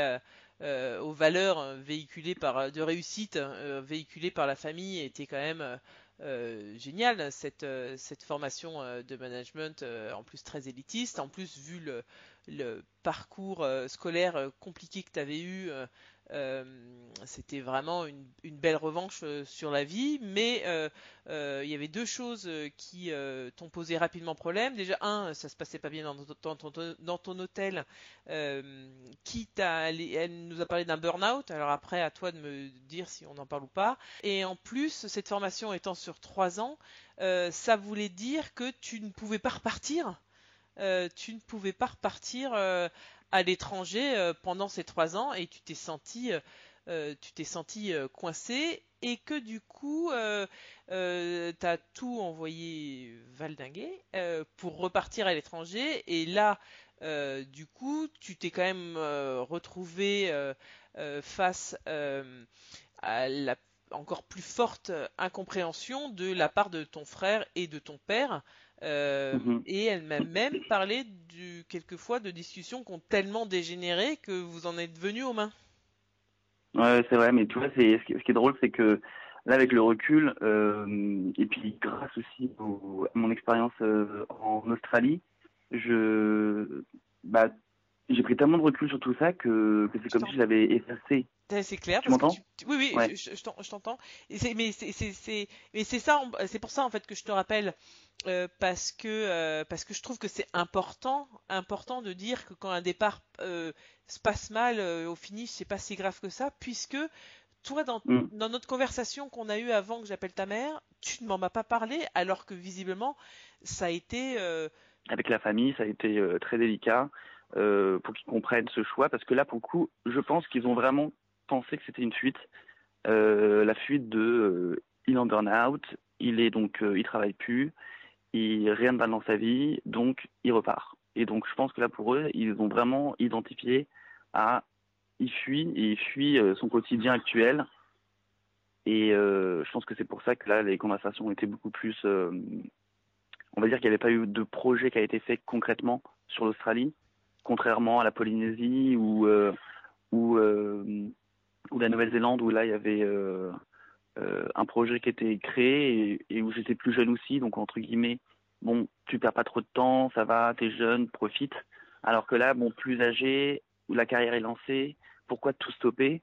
Speaker 2: aux valeurs véhiculées par de réussite véhiculées par la famille, était quand même euh, génial cette euh, cette formation euh, de management euh, en plus très élitiste. En plus vu le, le parcours scolaire compliqué que tu avais eu c'était vraiment une, belle revanche euh, sur la vie mais euh, euh, il y avait deux choses euh, qui euh, t'ont posé rapidement problème. Déjà un ça se passait pas bien dans, ton- hôtel euh, qui t'a elle nous a parlé d'un burn-out. Alors après à toi de me dire si on en parle ou pas. Et en plus, cette formation étant sur trois ans, euh, ça voulait dire que tu ne pouvais pas repartir. Euh, tu ne pouvais pas repartir euh, à l'étranger euh, pendant ces trois ans et tu t'es senti, euh, euh, tu t'es senti coincé et que du coup, euh, euh, t'as tout envoyé valdinguer pour repartir à l'étranger et là, du coup, tu t'es quand même retrouvé face à la encore plus forte incompréhension de la part de ton frère et de ton père. Euh,
Speaker 4: Mhm.
Speaker 2: Et elle m'a même parlé du, quelquefois de discussions qui ont tellement dégénéré que vous en êtes venus aux mains.
Speaker 4: Ouais, c'est vrai, mais tu vois, c'est ce qui, ce qui est drôle, c'est que là, avec le recul, euh, et puis grâce aussi au- à mon expérience euh, en Australie, je, bah, j'ai pris tellement de recul sur tout ça que, que c'est comme si je l'avais effacé.
Speaker 2: C'est clair.
Speaker 4: Tu m'entends
Speaker 2: tu- Oui, oui,
Speaker 4: Ouais.
Speaker 2: je, je- je t'en- je t'entends. Mais c'est ça, c'est pour ça en fait que je te rappelle euh, parce que euh, parce que je trouve que c'est important, important de dire que quand un départ euh, se passe mal au finish, c'est pas si grave que ça, puisque toi dans,
Speaker 4: Mm.
Speaker 2: dans notre conversation qu'on a eue avant que j'appelle ta mère, tu ne m'en as pas parlé, alors que visiblement ça a été
Speaker 4: Avec la famille, ça a été très délicat euh, pour qu'ils comprennent ce choix, parce que là, pour le coup, je pense qu'ils ont vraiment pensé que c'était une fuite. Euh, la fuite de euh, il est en burn-out, il est donc il travaille plus, il rien ne va dans sa vie, donc il repart. Et donc je pense que là pour eux, ils ont vraiment identifié à il fuit il fuit son quotidien actuel. Et je pense que c'est pour ça que là les conversations étaient beaucoup plus on va dire qu'il n'y avait pas eu de projet qui a été fait concrètement sur l'Australie, contrairement à la Polynésie ou euh, euh, ou la Nouvelle-Zélande où là il y avait euh, un projet qui était créé et, où j'étais plus jeune aussi, donc entre guillemets, bon, tu perds pas trop de temps, ça va, t'es jeune, profite. Alors que là, bon, plus âgé, où la carrière est lancée, pourquoi tout stopper?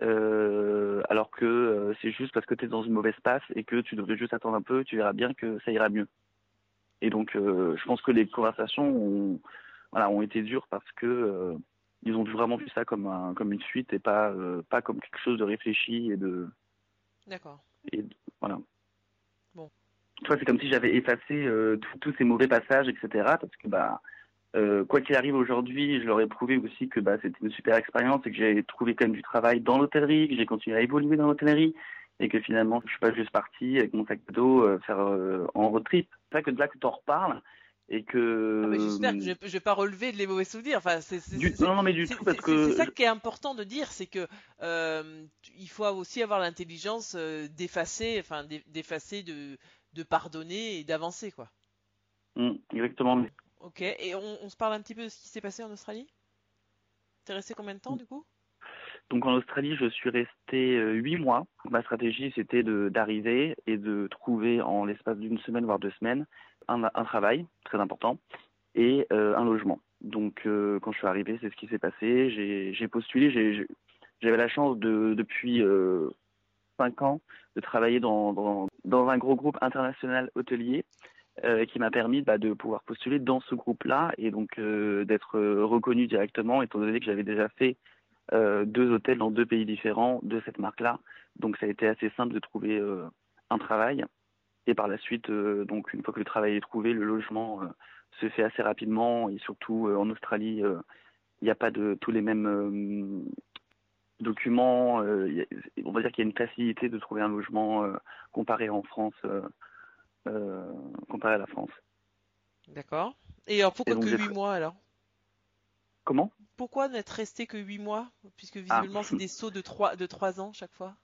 Speaker 4: Alors que c'est juste parce que tu es dans une mauvaise passe et que tu devrais juste attendre un peu, tu verras bien que ça ira mieux. Et donc, je pense que les conversations ont, voilà, ont été dures parce que euh, ils ont vraiment vu ça comme un, comme une suite et pas, euh, pas comme quelque chose de réfléchi et de,
Speaker 2: d'accord.
Speaker 4: et voilà.
Speaker 2: Bon.
Speaker 4: Tu vois, c'est comme si j'avais effacé euh, tous- ces mauvais passages, etc. Parce que bah, euh, quoi qu'il arrive aujourd'hui, je leur ai prouvé aussi que bah, c'était une super expérience et que j'ai trouvé quand même du travail dans l'hôtellerie, que j'ai continué à évoluer dans l'hôtellerie et que finalement, je suis pas juste parti avec mon sac à dos euh, faire euh, en road trip. C'est vrai que de là que tu en reparles et que.
Speaker 2: Ah, J'espère que je, je vais pas relever les mauvais souvenirs. Enfin, c'est,
Speaker 4: Du- non, non, mais du tout, parce que-
Speaker 2: c'est ça qui est important de dire, c'est que euh, il faut aussi avoir l'intelligence euh, d'effacer, enfin d'e- d'effacer, de, de pardonner et d'avancer, quoi.
Speaker 4: Mm, exactement.
Speaker 2: Ok. Et on, on se parle un petit peu de ce qui s'est passé en Australie? T'es resté combien de temps du coup?
Speaker 4: Donc en Australie, je suis resté euh, huit mois. Ma stratégie, c'était d'arriver et de trouver en l'espace d'une semaine voire deux semaines un, travail très important et euh, un logement. Donc euh, quand je suis arrivé, c'est ce qui s'est passé. J'ai postulé. J'avais la chance de depuis euh, cinq ans de travailler dans, dans un gros groupe international hôtelier euh, qui m'a permis bah, de pouvoir postuler dans ce groupe-là et donc d'être reconnu directement étant donné que j'avais déjà fait deux hôtels dans deux pays différents de cette marque-là. Donc ça a été assez simple de trouver un travail. Et par la suite, euh, donc une fois que le travail est trouvé, le logement euh, se fait assez rapidement. Et surtout euh, en Australie, il n'y a pas de tous les mêmes documents. euh, on va dire qu'il y a une facilité de trouver un logement euh, comparé en France, euh, comparé à la France.
Speaker 2: D'accord. Et alors pourquoi
Speaker 4: Et donc,
Speaker 2: que
Speaker 4: j'ai
Speaker 2: 8
Speaker 4: tra-
Speaker 2: mois alors?
Speaker 4: Comment?
Speaker 2: Pourquoi n'être resté que 8 mois? Puisque
Speaker 4: Ah.
Speaker 2: visiblement c'est des sauts de 3, de 3 ans chaque fois.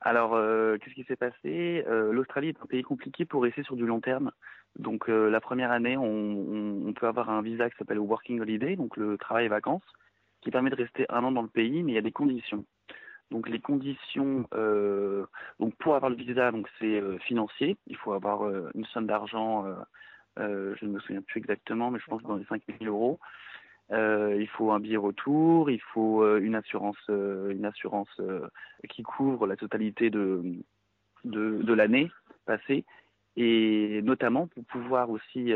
Speaker 4: Alors, euh, qu'est-ce qui s'est passé? Euh, L'Australie est un pays compliqué pour rester sur du long terme. Donc, euh, la première année, on, on- peut avoir un visa qui s'appelle Working Holiday, donc le travail et vacances, qui permet de rester un an dans le pays, mais il y a des conditions. Donc, les conditions, donc pour avoir le visa, donc c'est financier. Il faut avoir une somme d'argent. je ne me souviens plus exactement, mais je pense dans les 5 000 euros. Euh, il faut un billet retour, il faut euh, une assurance, euh, une assurance qui couvre la totalité de, de, l'année passée, et notamment pour pouvoir aussi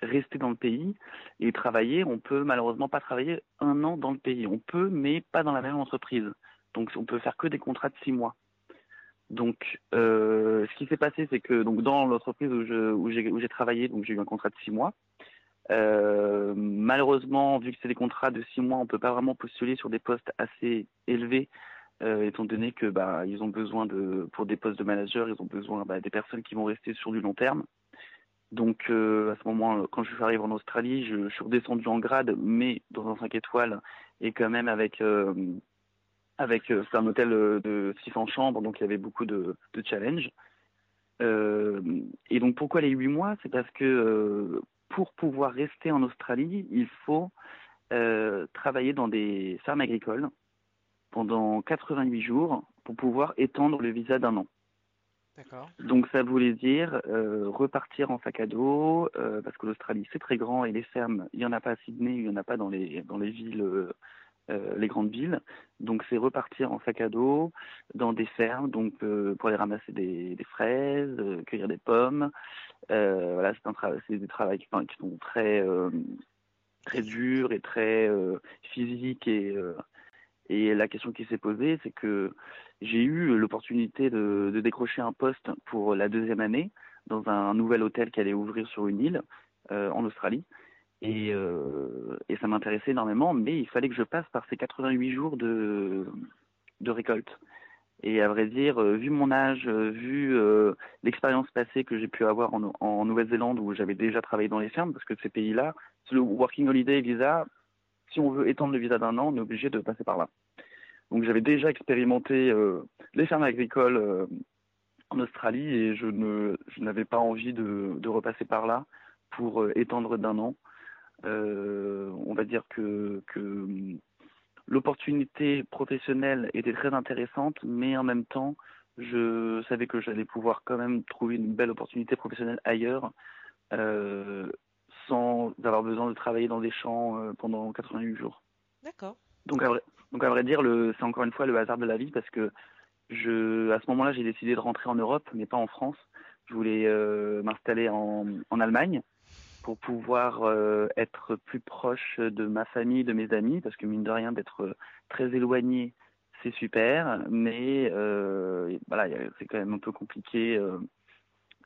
Speaker 4: rester dans le pays et travailler. On peut malheureusement pas travailler un an dans le pays. On peut, mais pas dans la même entreprise. Donc on peut faire que des contrats de six mois. Donc, ce qui s'est passé, c'est que donc dans l'entreprise où j'ai où travaillé, donc j'ai eu un contrat de six mois. Euh, malheureusement, vu que c'est des contrats de six mois, on peut pas vraiment postuler sur des postes assez élevés, euh, étant donné que bah ils ont besoin de pour des postes de manager, ils ont besoin bah, des personnes qui vont rester sur du long terme. Donc euh, à ce moment, quand je suis arrivé en Australie, je, suis redescendu en grade, mais dans un 5 étoiles et quand même avec avec un hôtel de 600 chambres, donc il y avait beaucoup de, de challenges. Et donc pourquoi les huit mois? C'est parce que pour pouvoir rester en Australie, il faut euh, travailler dans des fermes agricoles pendant 88 jours pour pouvoir étendre le visa d'un an.
Speaker 2: D'accord.
Speaker 4: Donc ça voulait dire euh, repartir en sac à dos, euh, parce que l'Australie c'est très grand et les fermes, il y en a pas à Sydney, il y en a pas dans les dans les villes, euh, les grandes villes. Donc c'est repartir en sac à dos dans des fermes, donc euh, pour aller ramasser des, fraises, euh, cueillir des pommes. Voilà, c'est un travail, c'est des travaux qui, sont très très durs et très physiques et la question qui s'est posée, c'est que j'ai eu l'opportunité de, de décrocher un poste pour la deuxième année dans un nouvel hôtel qui allait ouvrir sur une île en Australie. Et, euh, et ça m'intéressait énormément, mais il fallait que je passe par ces 88 jours de, de récolte. Et à vrai dire, euh, vu mon âge, euh, vu euh, l'expérience passée que j'ai pu avoir en, Nouvelle-Zélande où j'avais déjà travaillé dans les fermes, parce que ces pays-là, le Working Holiday Visa, si on veut étendre le visa d'un an, on est obligé de passer par là. Donc j'avais déjà expérimenté les fermes agricoles en Australie et je ne je n'avais pas envie de, de repasser par là pour étendre d'un an. Euh, on va dire que, que hum, l'opportunité professionnelle était très intéressante, mais en même temps, je savais que j'allais pouvoir quand même trouver une belle opportunité professionnelle ailleurs, euh, sans avoir besoin de travailler dans des champs euh, pendant 88 jours.
Speaker 2: D'accord.
Speaker 4: Donc à vrai, donc à vrai dire, c'est encore une fois le hasard de la vie parce que je, à ce moment-là, j'ai décidé de rentrer en Europe, mais pas en France. Je voulais euh, m'installer en, en Allemagne pour pouvoir euh, être plus proche de ma famille, de mes amis, parce que mine de rien, d'être très éloigné, c'est super, mais euh, voilà, c'est quand même un peu compliqué euh,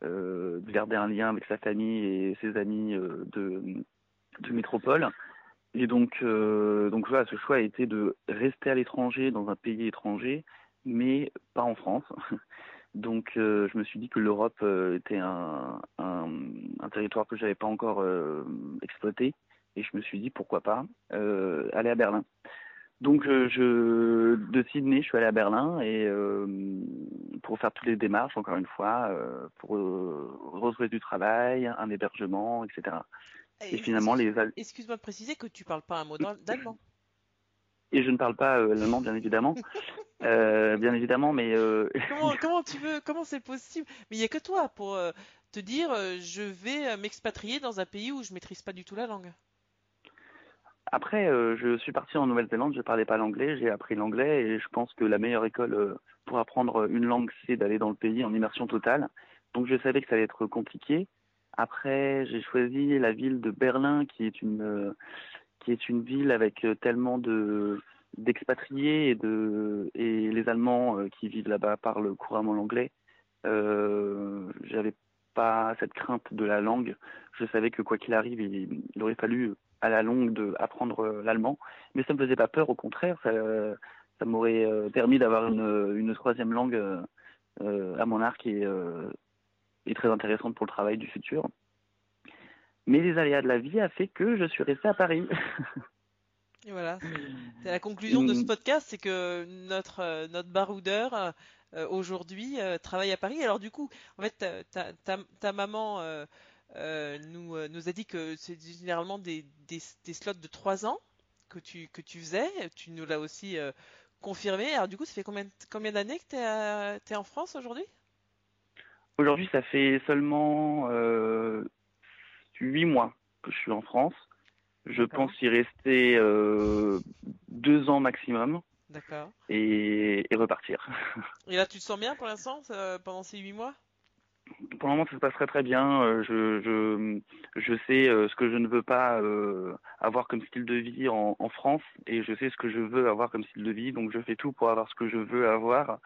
Speaker 4: euh, de garder un lien avec sa famille et ses amis euh, de, métropole. Et donc, euh, donc voilà, ce choix a été de rester à l'étranger, dans un pays étranger, mais pas en France. Donc je me suis dit que l'Europe était un, un, un, territoire que j'avais pas encore exploité et je me suis dit pourquoi pas aller à Berlin. Donc je de Sydney, je suis allé à Berlin et pour faire toutes les démarches, encore une fois, pour retrouver du travail, un hébergement, etc.
Speaker 2: Et, finalement, les. Excuse-moi de préciser que tu parles pas un mot d'allemand.
Speaker 4: Et je ne parle pas euh, l'allemand, bien évidemment. euh, bien évidemment, mais. Euh...
Speaker 2: comment, comment, tu veux Comment c'est possible? Mais il n'y a que toi pour euh, te dire je vais m'expatrier dans un pays où je maîtrise pas du tout la langue.
Speaker 4: Après, je suis parti en Nouvelle-Zélande, je parlais pas l'anglais, j'ai appris l'anglais et je pense que la meilleure école pour apprendre une langue, c'est d'aller dans le pays en immersion totale. Donc je savais que ça allait être compliqué. Après, j'ai choisi la ville de Berlin, qui est une qui est une ville avec tellement de d'expatriés et de et les Allemands euh, qui vivent là-bas parlent couramment l'anglais. Euh, J'avais pas cette crainte de la langue. Je savais que quoi qu'il arrive, il, aurait fallu à la longue de apprendre l'allemand, mais ça me faisait pas peur. Au contraire, ça, m'aurait permis d'avoir une, troisième langue à mon arc et est très intéressante pour le travail du futur. Mais les aléas de la vie a fait que je suis resté à Paris.
Speaker 2: Et voilà, c'est la conclusion de ce podcast, c'est que notre euh, notre baroudeur euh, aujourd'hui euh, travaille à Paris. Alors du coup, en fait, ta, ta, ta maman nous nous a dit que c'est généralement des, des, des, slots de trois ans que tu que tu faisais. Tu nous l'as aussi confirmé. Alors du coup, ça fait combien combien d'années que tu es, es en France aujourd'hui?
Speaker 4: Aujourd'hui, ça fait seulement euh, huit mois que je suis en France. Je pense y rester euh, deux ans maximum.
Speaker 2: D'accord.
Speaker 4: Et, repartir.
Speaker 2: Et là, tu te sens bien pour l'instant pendant ces huit mois?
Speaker 4: Pour le moment, ça se passe très très bien. Euh, je, je, je sais ce que je ne veux pas avoir comme style de vie en, en, France et je sais ce que je veux avoir comme style de vie. Donc, je fais tout pour avoir ce que je veux avoir.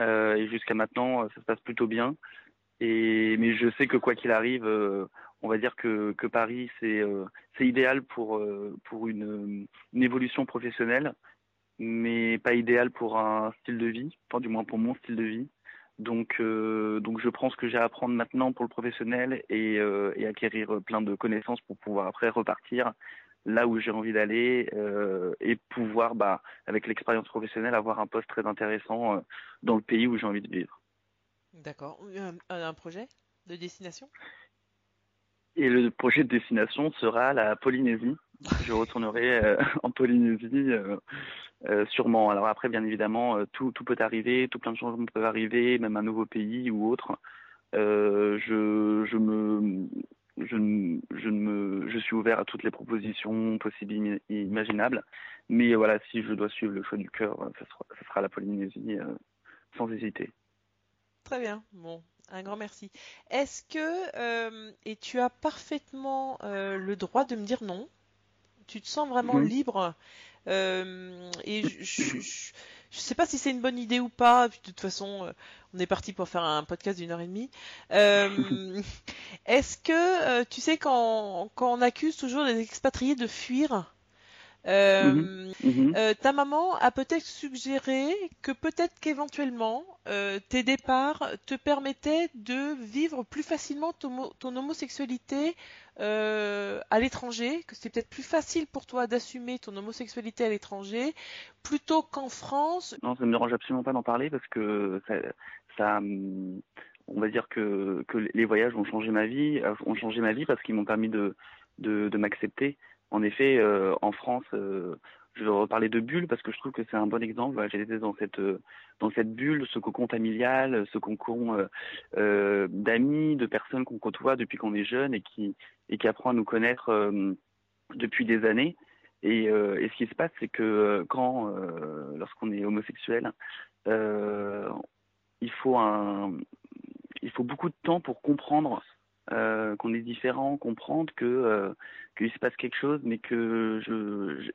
Speaker 4: Euh, et jusqu'à maintenant, euh, ça se passe plutôt bien. Et mais je sais que quoi qu'il arrive, euh, on va dire que, que Paris c'est c'est idéal pour pour une, une évolution professionnelle, mais pas idéal pour un style de vie, enfin du moins pour mon style de vie. Donc, donc je prends ce que j'ai à apprendre maintenant pour le professionnel et, et, acquérir plein de connaissances pour pouvoir après repartir là où j'ai envie d'aller euh, et pouvoir, bah, avec l'expérience professionnelle, avoir un poste très intéressant euh, dans le pays où j'ai envie de vivre.
Speaker 2: D'accord. Un, projet de destination?
Speaker 4: Et le projet de destination sera la Polynésie. Je retournerai euh, en Polynésie sûrement. Alors après, bien évidemment, tout, peut arriver, tout plein de changements peuvent arriver, même un nouveau pays ou autre. je, je me je, je, me, je suis ouvert à toutes les propositions possibles imaginables. Mais voilà, si je dois suivre le choix du cœur, ce sera, la Polynésie euh, sans hésiter.
Speaker 2: Très bien. Bon, un grand merci. Est-ce que, euh, et tu as parfaitement euh, le droit de me dire non, tu te sens vraiment libre? Et je, je sais pas si c'est une bonne idée ou pas. de toute façon, euh, on est parti pour faire un podcast d'une heure et demie. Euh, est-ce que euh, tu sais quand, quand on accuse toujours les expatriés de fuir, euh, mhm. Mhm. ta maman a peut-être suggéré que peut-être qu'éventuellement tes départs te permettaient de vivre plus facilement ton, ton homosexualité euh, à l'étranger, que c'est peut-être plus facile pour toi d'assumer ton homosexualité à l'étranger plutôt qu'en France.
Speaker 4: Non, ça ne me dérange absolument pas d'en parler parce que ça, ça, on va dire que, que les voyages ont changé ma vie, euh, ont changé ma vie parce qu'ils m'ont permis de, de, de m'accepter. En effet, euh, en France, euh, je vais reparler de bulle parce que je trouve que c'est un bon exemple. J'ai été dans cette dans cette bulle, ce cocon familial, ce cocon euh, euh, d'amis, de personnes qu'on côtoie depuis qu'on est jeune et qui et qui apprend à nous connaître euh, depuis des années. Et, euh, et, ce qui se passe, c'est que quand, lorsqu'on est homosexuel, il faut un, il faut beaucoup de temps pour comprendre euh, qu'on est différent, comprendre que euh, qu'il se passe quelque chose, mais que je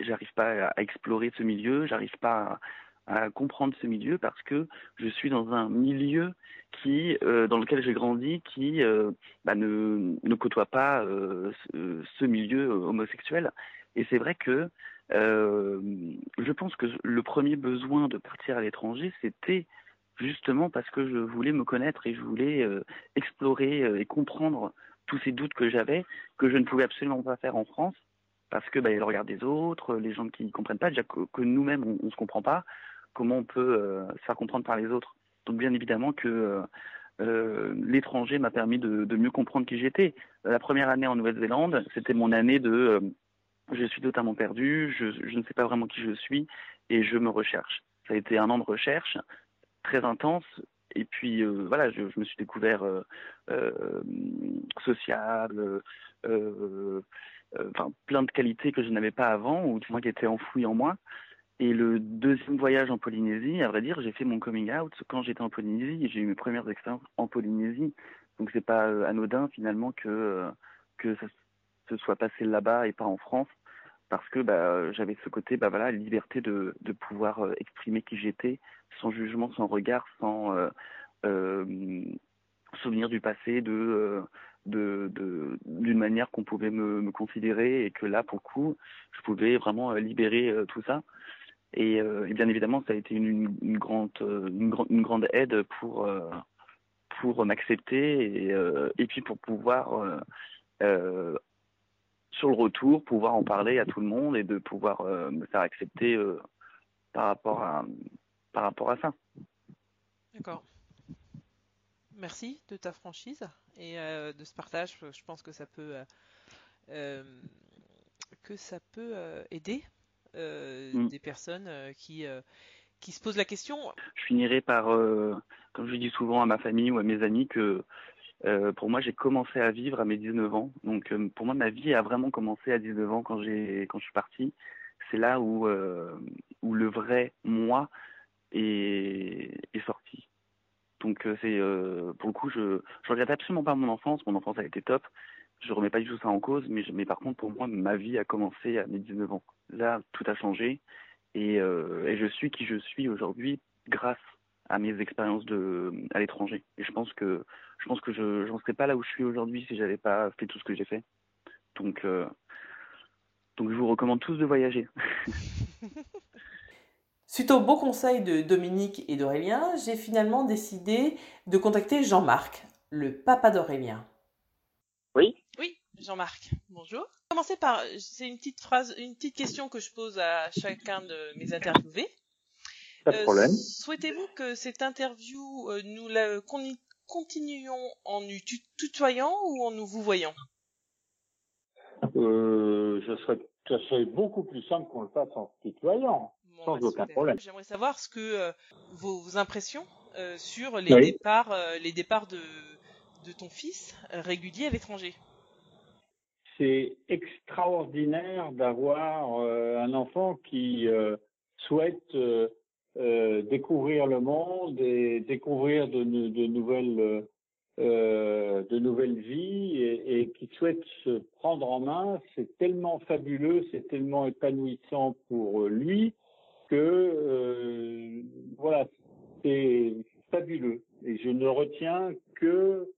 Speaker 4: j'arrive pas à explorer ce milieu, j'arrive pas à, comprendre ce milieu parce que je suis dans un milieu qui euh, dans lequel j'ai grandi, qui bah, ne ne côtoie pas ce, milieu homosexuel. Et c'est vrai que je pense que le premier besoin de partir à l'étranger, c'était justement parce que je voulais me connaître et je voulais euh, explorer euh, et comprendre tous ces doutes que j'avais, que je ne pouvais absolument pas faire en France, parce que bah, le regard des autres, les gens qui ne comprennent pas, déjà que, nous-mêmes on, ne se comprend pas, comment on peut euh, se faire comprendre par les autres. Donc bien évidemment que euh, l'étranger m'a permis de, de, mieux comprendre qui j'étais. La première année en Nouvelle-Zélande, c'était mon année de je suis totalement perdu, je, je, ne sais pas vraiment qui je suis et je me recherche. Ça a été un an de recherche très intense. Et puis euh, voilà, je, me suis découvert euh, euh, sociable, enfin plein de qualités que je n'avais pas avant, ou du moins qui étaient enfouies en moi. Et le deuxième voyage en Polynésie, à vrai dire, j'ai fait mon coming out quand j'étais en Polynésie j'ai eu mes premières expériences en Polynésie. Donc c'est pas anodin finalement que que ça se soit passé là-bas et pas en France parce que bah, j'avais ce côté, bah voilà, liberté de, pouvoir euh, exprimer qui j'étais, sans jugement, sans regard, sans euh, euh, souvenir du passé, de d'une manière qu'on pouvait me, considérer et que là, pour le coup, je pouvais vraiment libérer tout ça. Et, bien évidemment, ça a été une, grande une, grande aide pour pour m'accepter et, et puis pour pouvoir sur le retour, pouvoir en parler à tout le monde et de pouvoir euh, me faire accepter euh, par rapport à par rapport à ça.
Speaker 2: D'accord. Merci de ta franchise et euh, de ce partage. Je pense que ça peut que ça peut aider mm. des personnes qui qui se posent la question.
Speaker 4: Je finirai par, comme je dis souvent à ma famille ou à mes amis, que euh, pour moi, j'ai commencé à vivre à mes 19 ans. Donc, euh, pour moi, ma vie a vraiment commencé à 19 ans quand j'ai quand je suis parti. C'est là où euh, où le vrai moi est, est sorti. Donc, c'est pour le coup, je je regrette absolument pas mon enfance. Mon enfance a été top. Je remets pas du tout ça en cause, mais mais par contre, pour moi, ma vie a commencé à mes 19 ans. Là, tout a changé et, et je suis qui je suis aujourd'hui grâce à mes expériences de à l'étranger. Et je pense que je pense que je j'en serais pas là où je suis aujourd'hui si j'avais pas fait tout ce que j'ai fait. Donc euh, donc je vous recommande tous de voyager.
Speaker 1: Suite aux beaux conseils de Dominique et d'Aurélien, j'ai finalement décidé de contacter Jean-Marc, le papa d'Aurélien.
Speaker 5: Oui.
Speaker 2: Oui, Jean-Marc. Bonjour. Commencer par c'est une petite phrase, une petite question que je pose à chacun de mes interviewés.
Speaker 5: Pas de problème. Euh,
Speaker 2: Souhaitez-vous que cette interview, euh, nous la continuions en nous tutoyant ou en nous vous voyant?
Speaker 6: Euh, je serais, Ça serait beaucoup plus simple qu'on le fasse en tutoyant, bon, sans bah, aucun super. problème.
Speaker 2: J'aimerais savoir ce que euh, vos, vos, impressions euh, sur les oui. départs, euh, les départs de, de ton fils réguliers à l'étranger.
Speaker 6: C'est extraordinaire d'avoir un enfant qui souhaite euh, découvrir le monde et découvrir de, nouvelles euh, de nouvelles vies et, qui souhaitent se prendre en main, c'est tellement fabuleux, c'est tellement épanouissant pour lui que euh, voilà, c'est fabuleux. Et je ne retiens que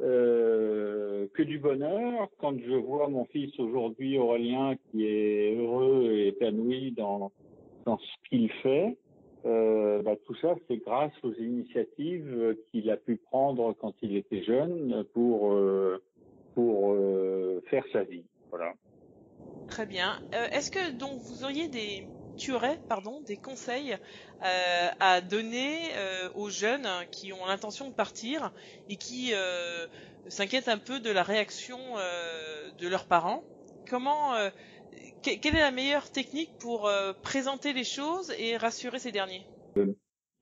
Speaker 6: euh, que du bonheur quand je vois mon fils aujourd'hui Aurélien qui est heureux et épanoui dans dans ce qu'il fait. Euh, bah, tout ça, c'est grâce aux initiatives qu'il a pu prendre quand il était jeune pour euh, pour euh, faire sa vie. Voilà.
Speaker 2: Très bien. Euh, est-ce que donc vous auriez des tu pardon des conseils euh, à donner aux jeunes qui ont l'intention de partir et qui s'inquiètent un peu de la réaction de leurs parents? Comment quelle est la meilleure technique pour euh, présenter les choses et rassurer ces derniers?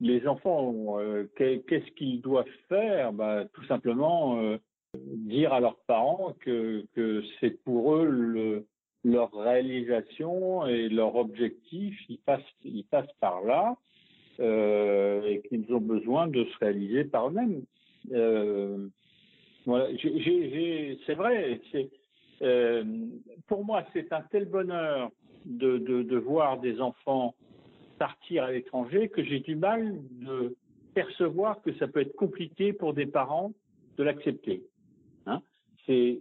Speaker 6: Les enfants, euh, qu'est-ce qu'ils doivent faire? Bah, Tout simplement euh, dire à leurs parents que, c'est pour eux le, leur réalisation et leur objectif, ils passent, ils passent par là et qu'ils ont besoin de se réaliser par eux-mêmes. Voilà, c'est vrai, euh, pour moi, c'est un tel bonheur de, de, de, voir des enfants partir à l'étranger que j'ai du mal de percevoir que ça peut être compliqué pour des parents de l'accepter. Hein c'est,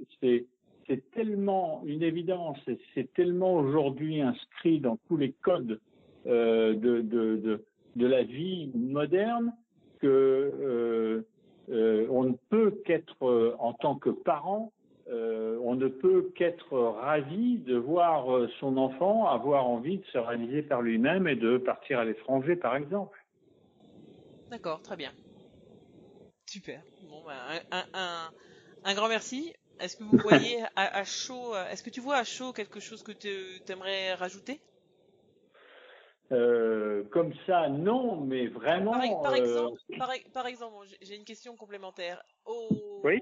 Speaker 6: tellement une évidence, c'est tellement aujourd'hui inscrit dans tous les codes euh, de, de, de, la vie moderne que on ne peut qu'être en tant que parent on ne peut qu'être ravi de voir son enfant avoir envie de se réaliser par lui-même et de partir à l'étranger, par exemple.
Speaker 2: D'accord, très bien. Super. Bon, ben, un, un, grand merci. Est-ce que vous voyez à, chaud, est-ce que tu vois à chaud quelque chose que tu aimerais rajouter?
Speaker 6: Euh, comme ça, non, mais vraiment.
Speaker 2: Par, euh, exemple, par, exemple, j'ai une question complémentaire.
Speaker 6: oui.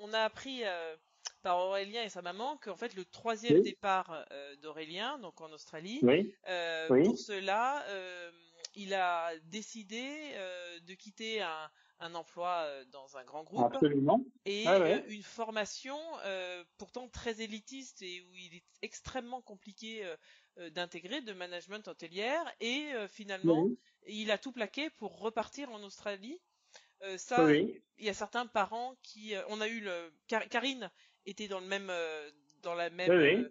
Speaker 2: On, a appris euh, par Aurélien et sa maman qu'en fait le troisième départ d'Aurélien, donc en Australie,
Speaker 6: oui.
Speaker 2: pour cela, il a décidé de quitter un, un emploi dans un grand groupe et une formation euh, pourtant très élitiste et où il est extrêmement compliqué d'intégrer de management hôtelière et finalement il a tout plaqué pour repartir en Australie. ça, il y a certains parents qui, on a eu le, Karine était dans le même, dans la même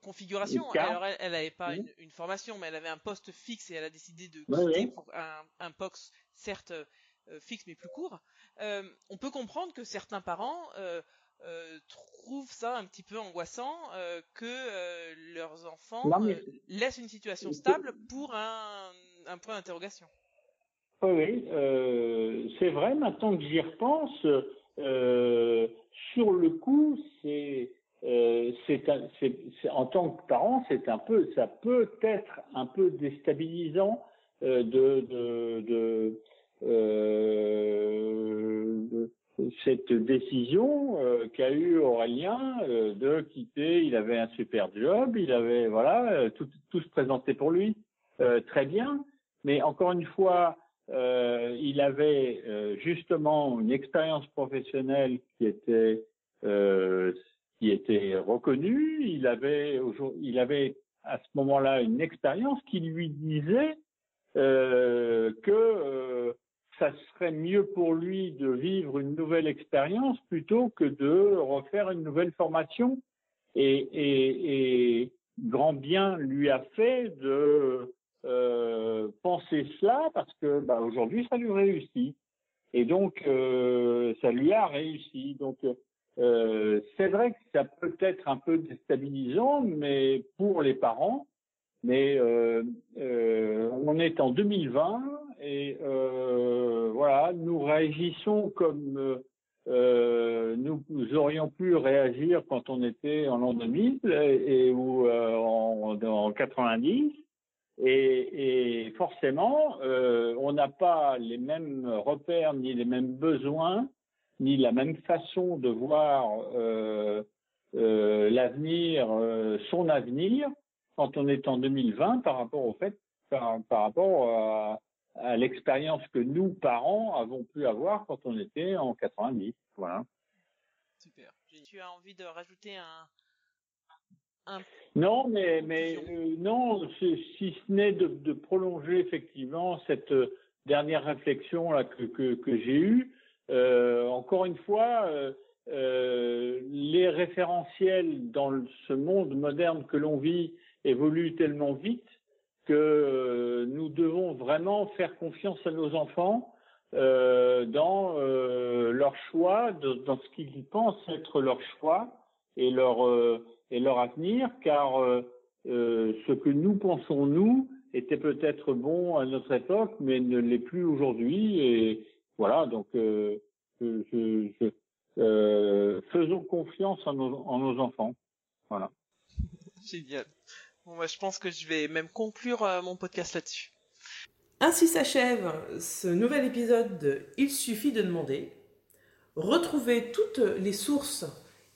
Speaker 2: configuration. Alors elle n'avait pas une, formation, mais elle avait un poste fixe et elle a décidé de quitter pour un, un poste certes euh, fixe mais plus court, euh, on peut comprendre que certains parents euh, trouvent ça un petit peu angoissant que leurs enfants laissent une situation stable pour un, point d'interrogation.
Speaker 6: Oui, c'est vrai. Maintenant que j'y repense, sur le coup, c'est en tant que parent, c'est un peu, ça peut être un peu déstabilisant de, de, euh, cette décision euh, qu'a eu Aurélien euh, de quitter. Il avait un super job, il avait voilà tout, tout se présentait pour lui très bien, mais encore une fois, il avait justement une expérience professionnelle qui était qui était reconnue. Il avait il avait à ce moment-là une expérience qui lui disait que ça serait mieux pour lui de vivre une nouvelle expérience plutôt que de refaire une nouvelle formation. Et, grand bien lui a fait de euh, penser cela parce que bah, aujourd'hui ça lui réussit. Et donc euh, ça lui a réussi. Donc euh, c'est vrai que ça peut être un peu déstabilisant, mais pour les parents, mais euh, euh, on est en 2020 et euh, voilà, nous réagissons comme euh, nous, aurions pu réagir quand on était en l'an 2000 et, ou en, en, 90. Et, et forcément, on n'a pas les mêmes repères ni les mêmes besoins ni la même façon de voir l'avenir, son avenir quand on est en 2020 par rapport au fait, par, rapport à, l'expérience que nous, parents, avons pu avoir quand on était en 90. Voilà.
Speaker 2: Super. Tu as envie de rajouter un,
Speaker 6: non, mais, mais euh, non, si ce n'est de, prolonger effectivement cette dernière réflexion là que, que, j'ai eue. Euh, encore une fois, euh, les référentiels dans ce monde moderne que l'on vit évolue tellement vite que euh, nous devons vraiment faire confiance à nos enfants euh, dans euh, leur choix, dans ce qu'ils pensent être leur choix et leur euh, et leur avenir, car ce que nous pensons nous était peut-être bon à notre époque, mais ne l'est plus aujourd'hui. Et voilà, donc je, je, faisons confiance en nos, en nos enfants. Voilà.
Speaker 2: Génial. Bon, je pense que je vais même conclure euh, mon podcast là-dessus.
Speaker 1: Ainsi s'achève ce nouvel épisode de Il suffit de demander. Retrouvez toutes les sources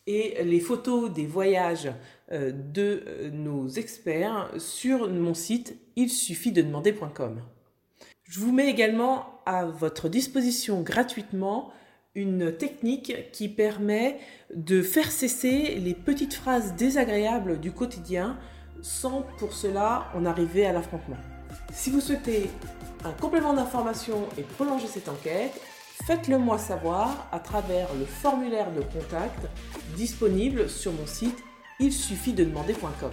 Speaker 1: et les photos des voyages euh, de euh, nos experts sur mon site il suffit de demander.com. Je vous mets également à votre disposition gratuitement une technique qui permet de faire cesser les petites phrases désagréables du quotidien sans pour cela en arriver à l'affrontement. Si vous souhaitez un complément d'information et prolonger cette enquête, faites-le moi savoir à travers le formulaire de contact disponible sur mon site il suffit de demander.com.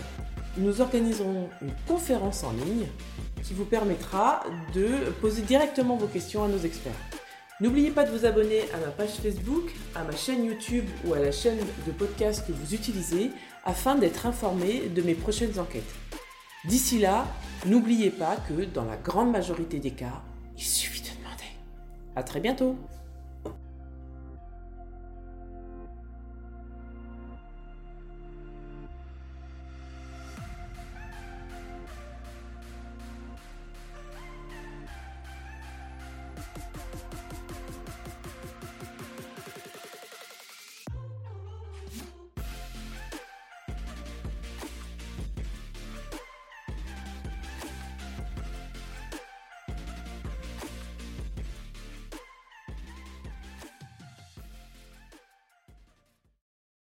Speaker 1: Nous organiserons une conférence en ligne qui vous permettra de poser directement vos questions à nos experts. N'oubliez pas de vous abonner à ma page Facebook, à ma chaîne YouTube ou à la chaîne de podcast que vous utilisez afin d'être informé de mes prochaines enquêtes. D'ici là, n'oubliez pas que dans la grande majorité des cas, il suffit de demander. À très bientôt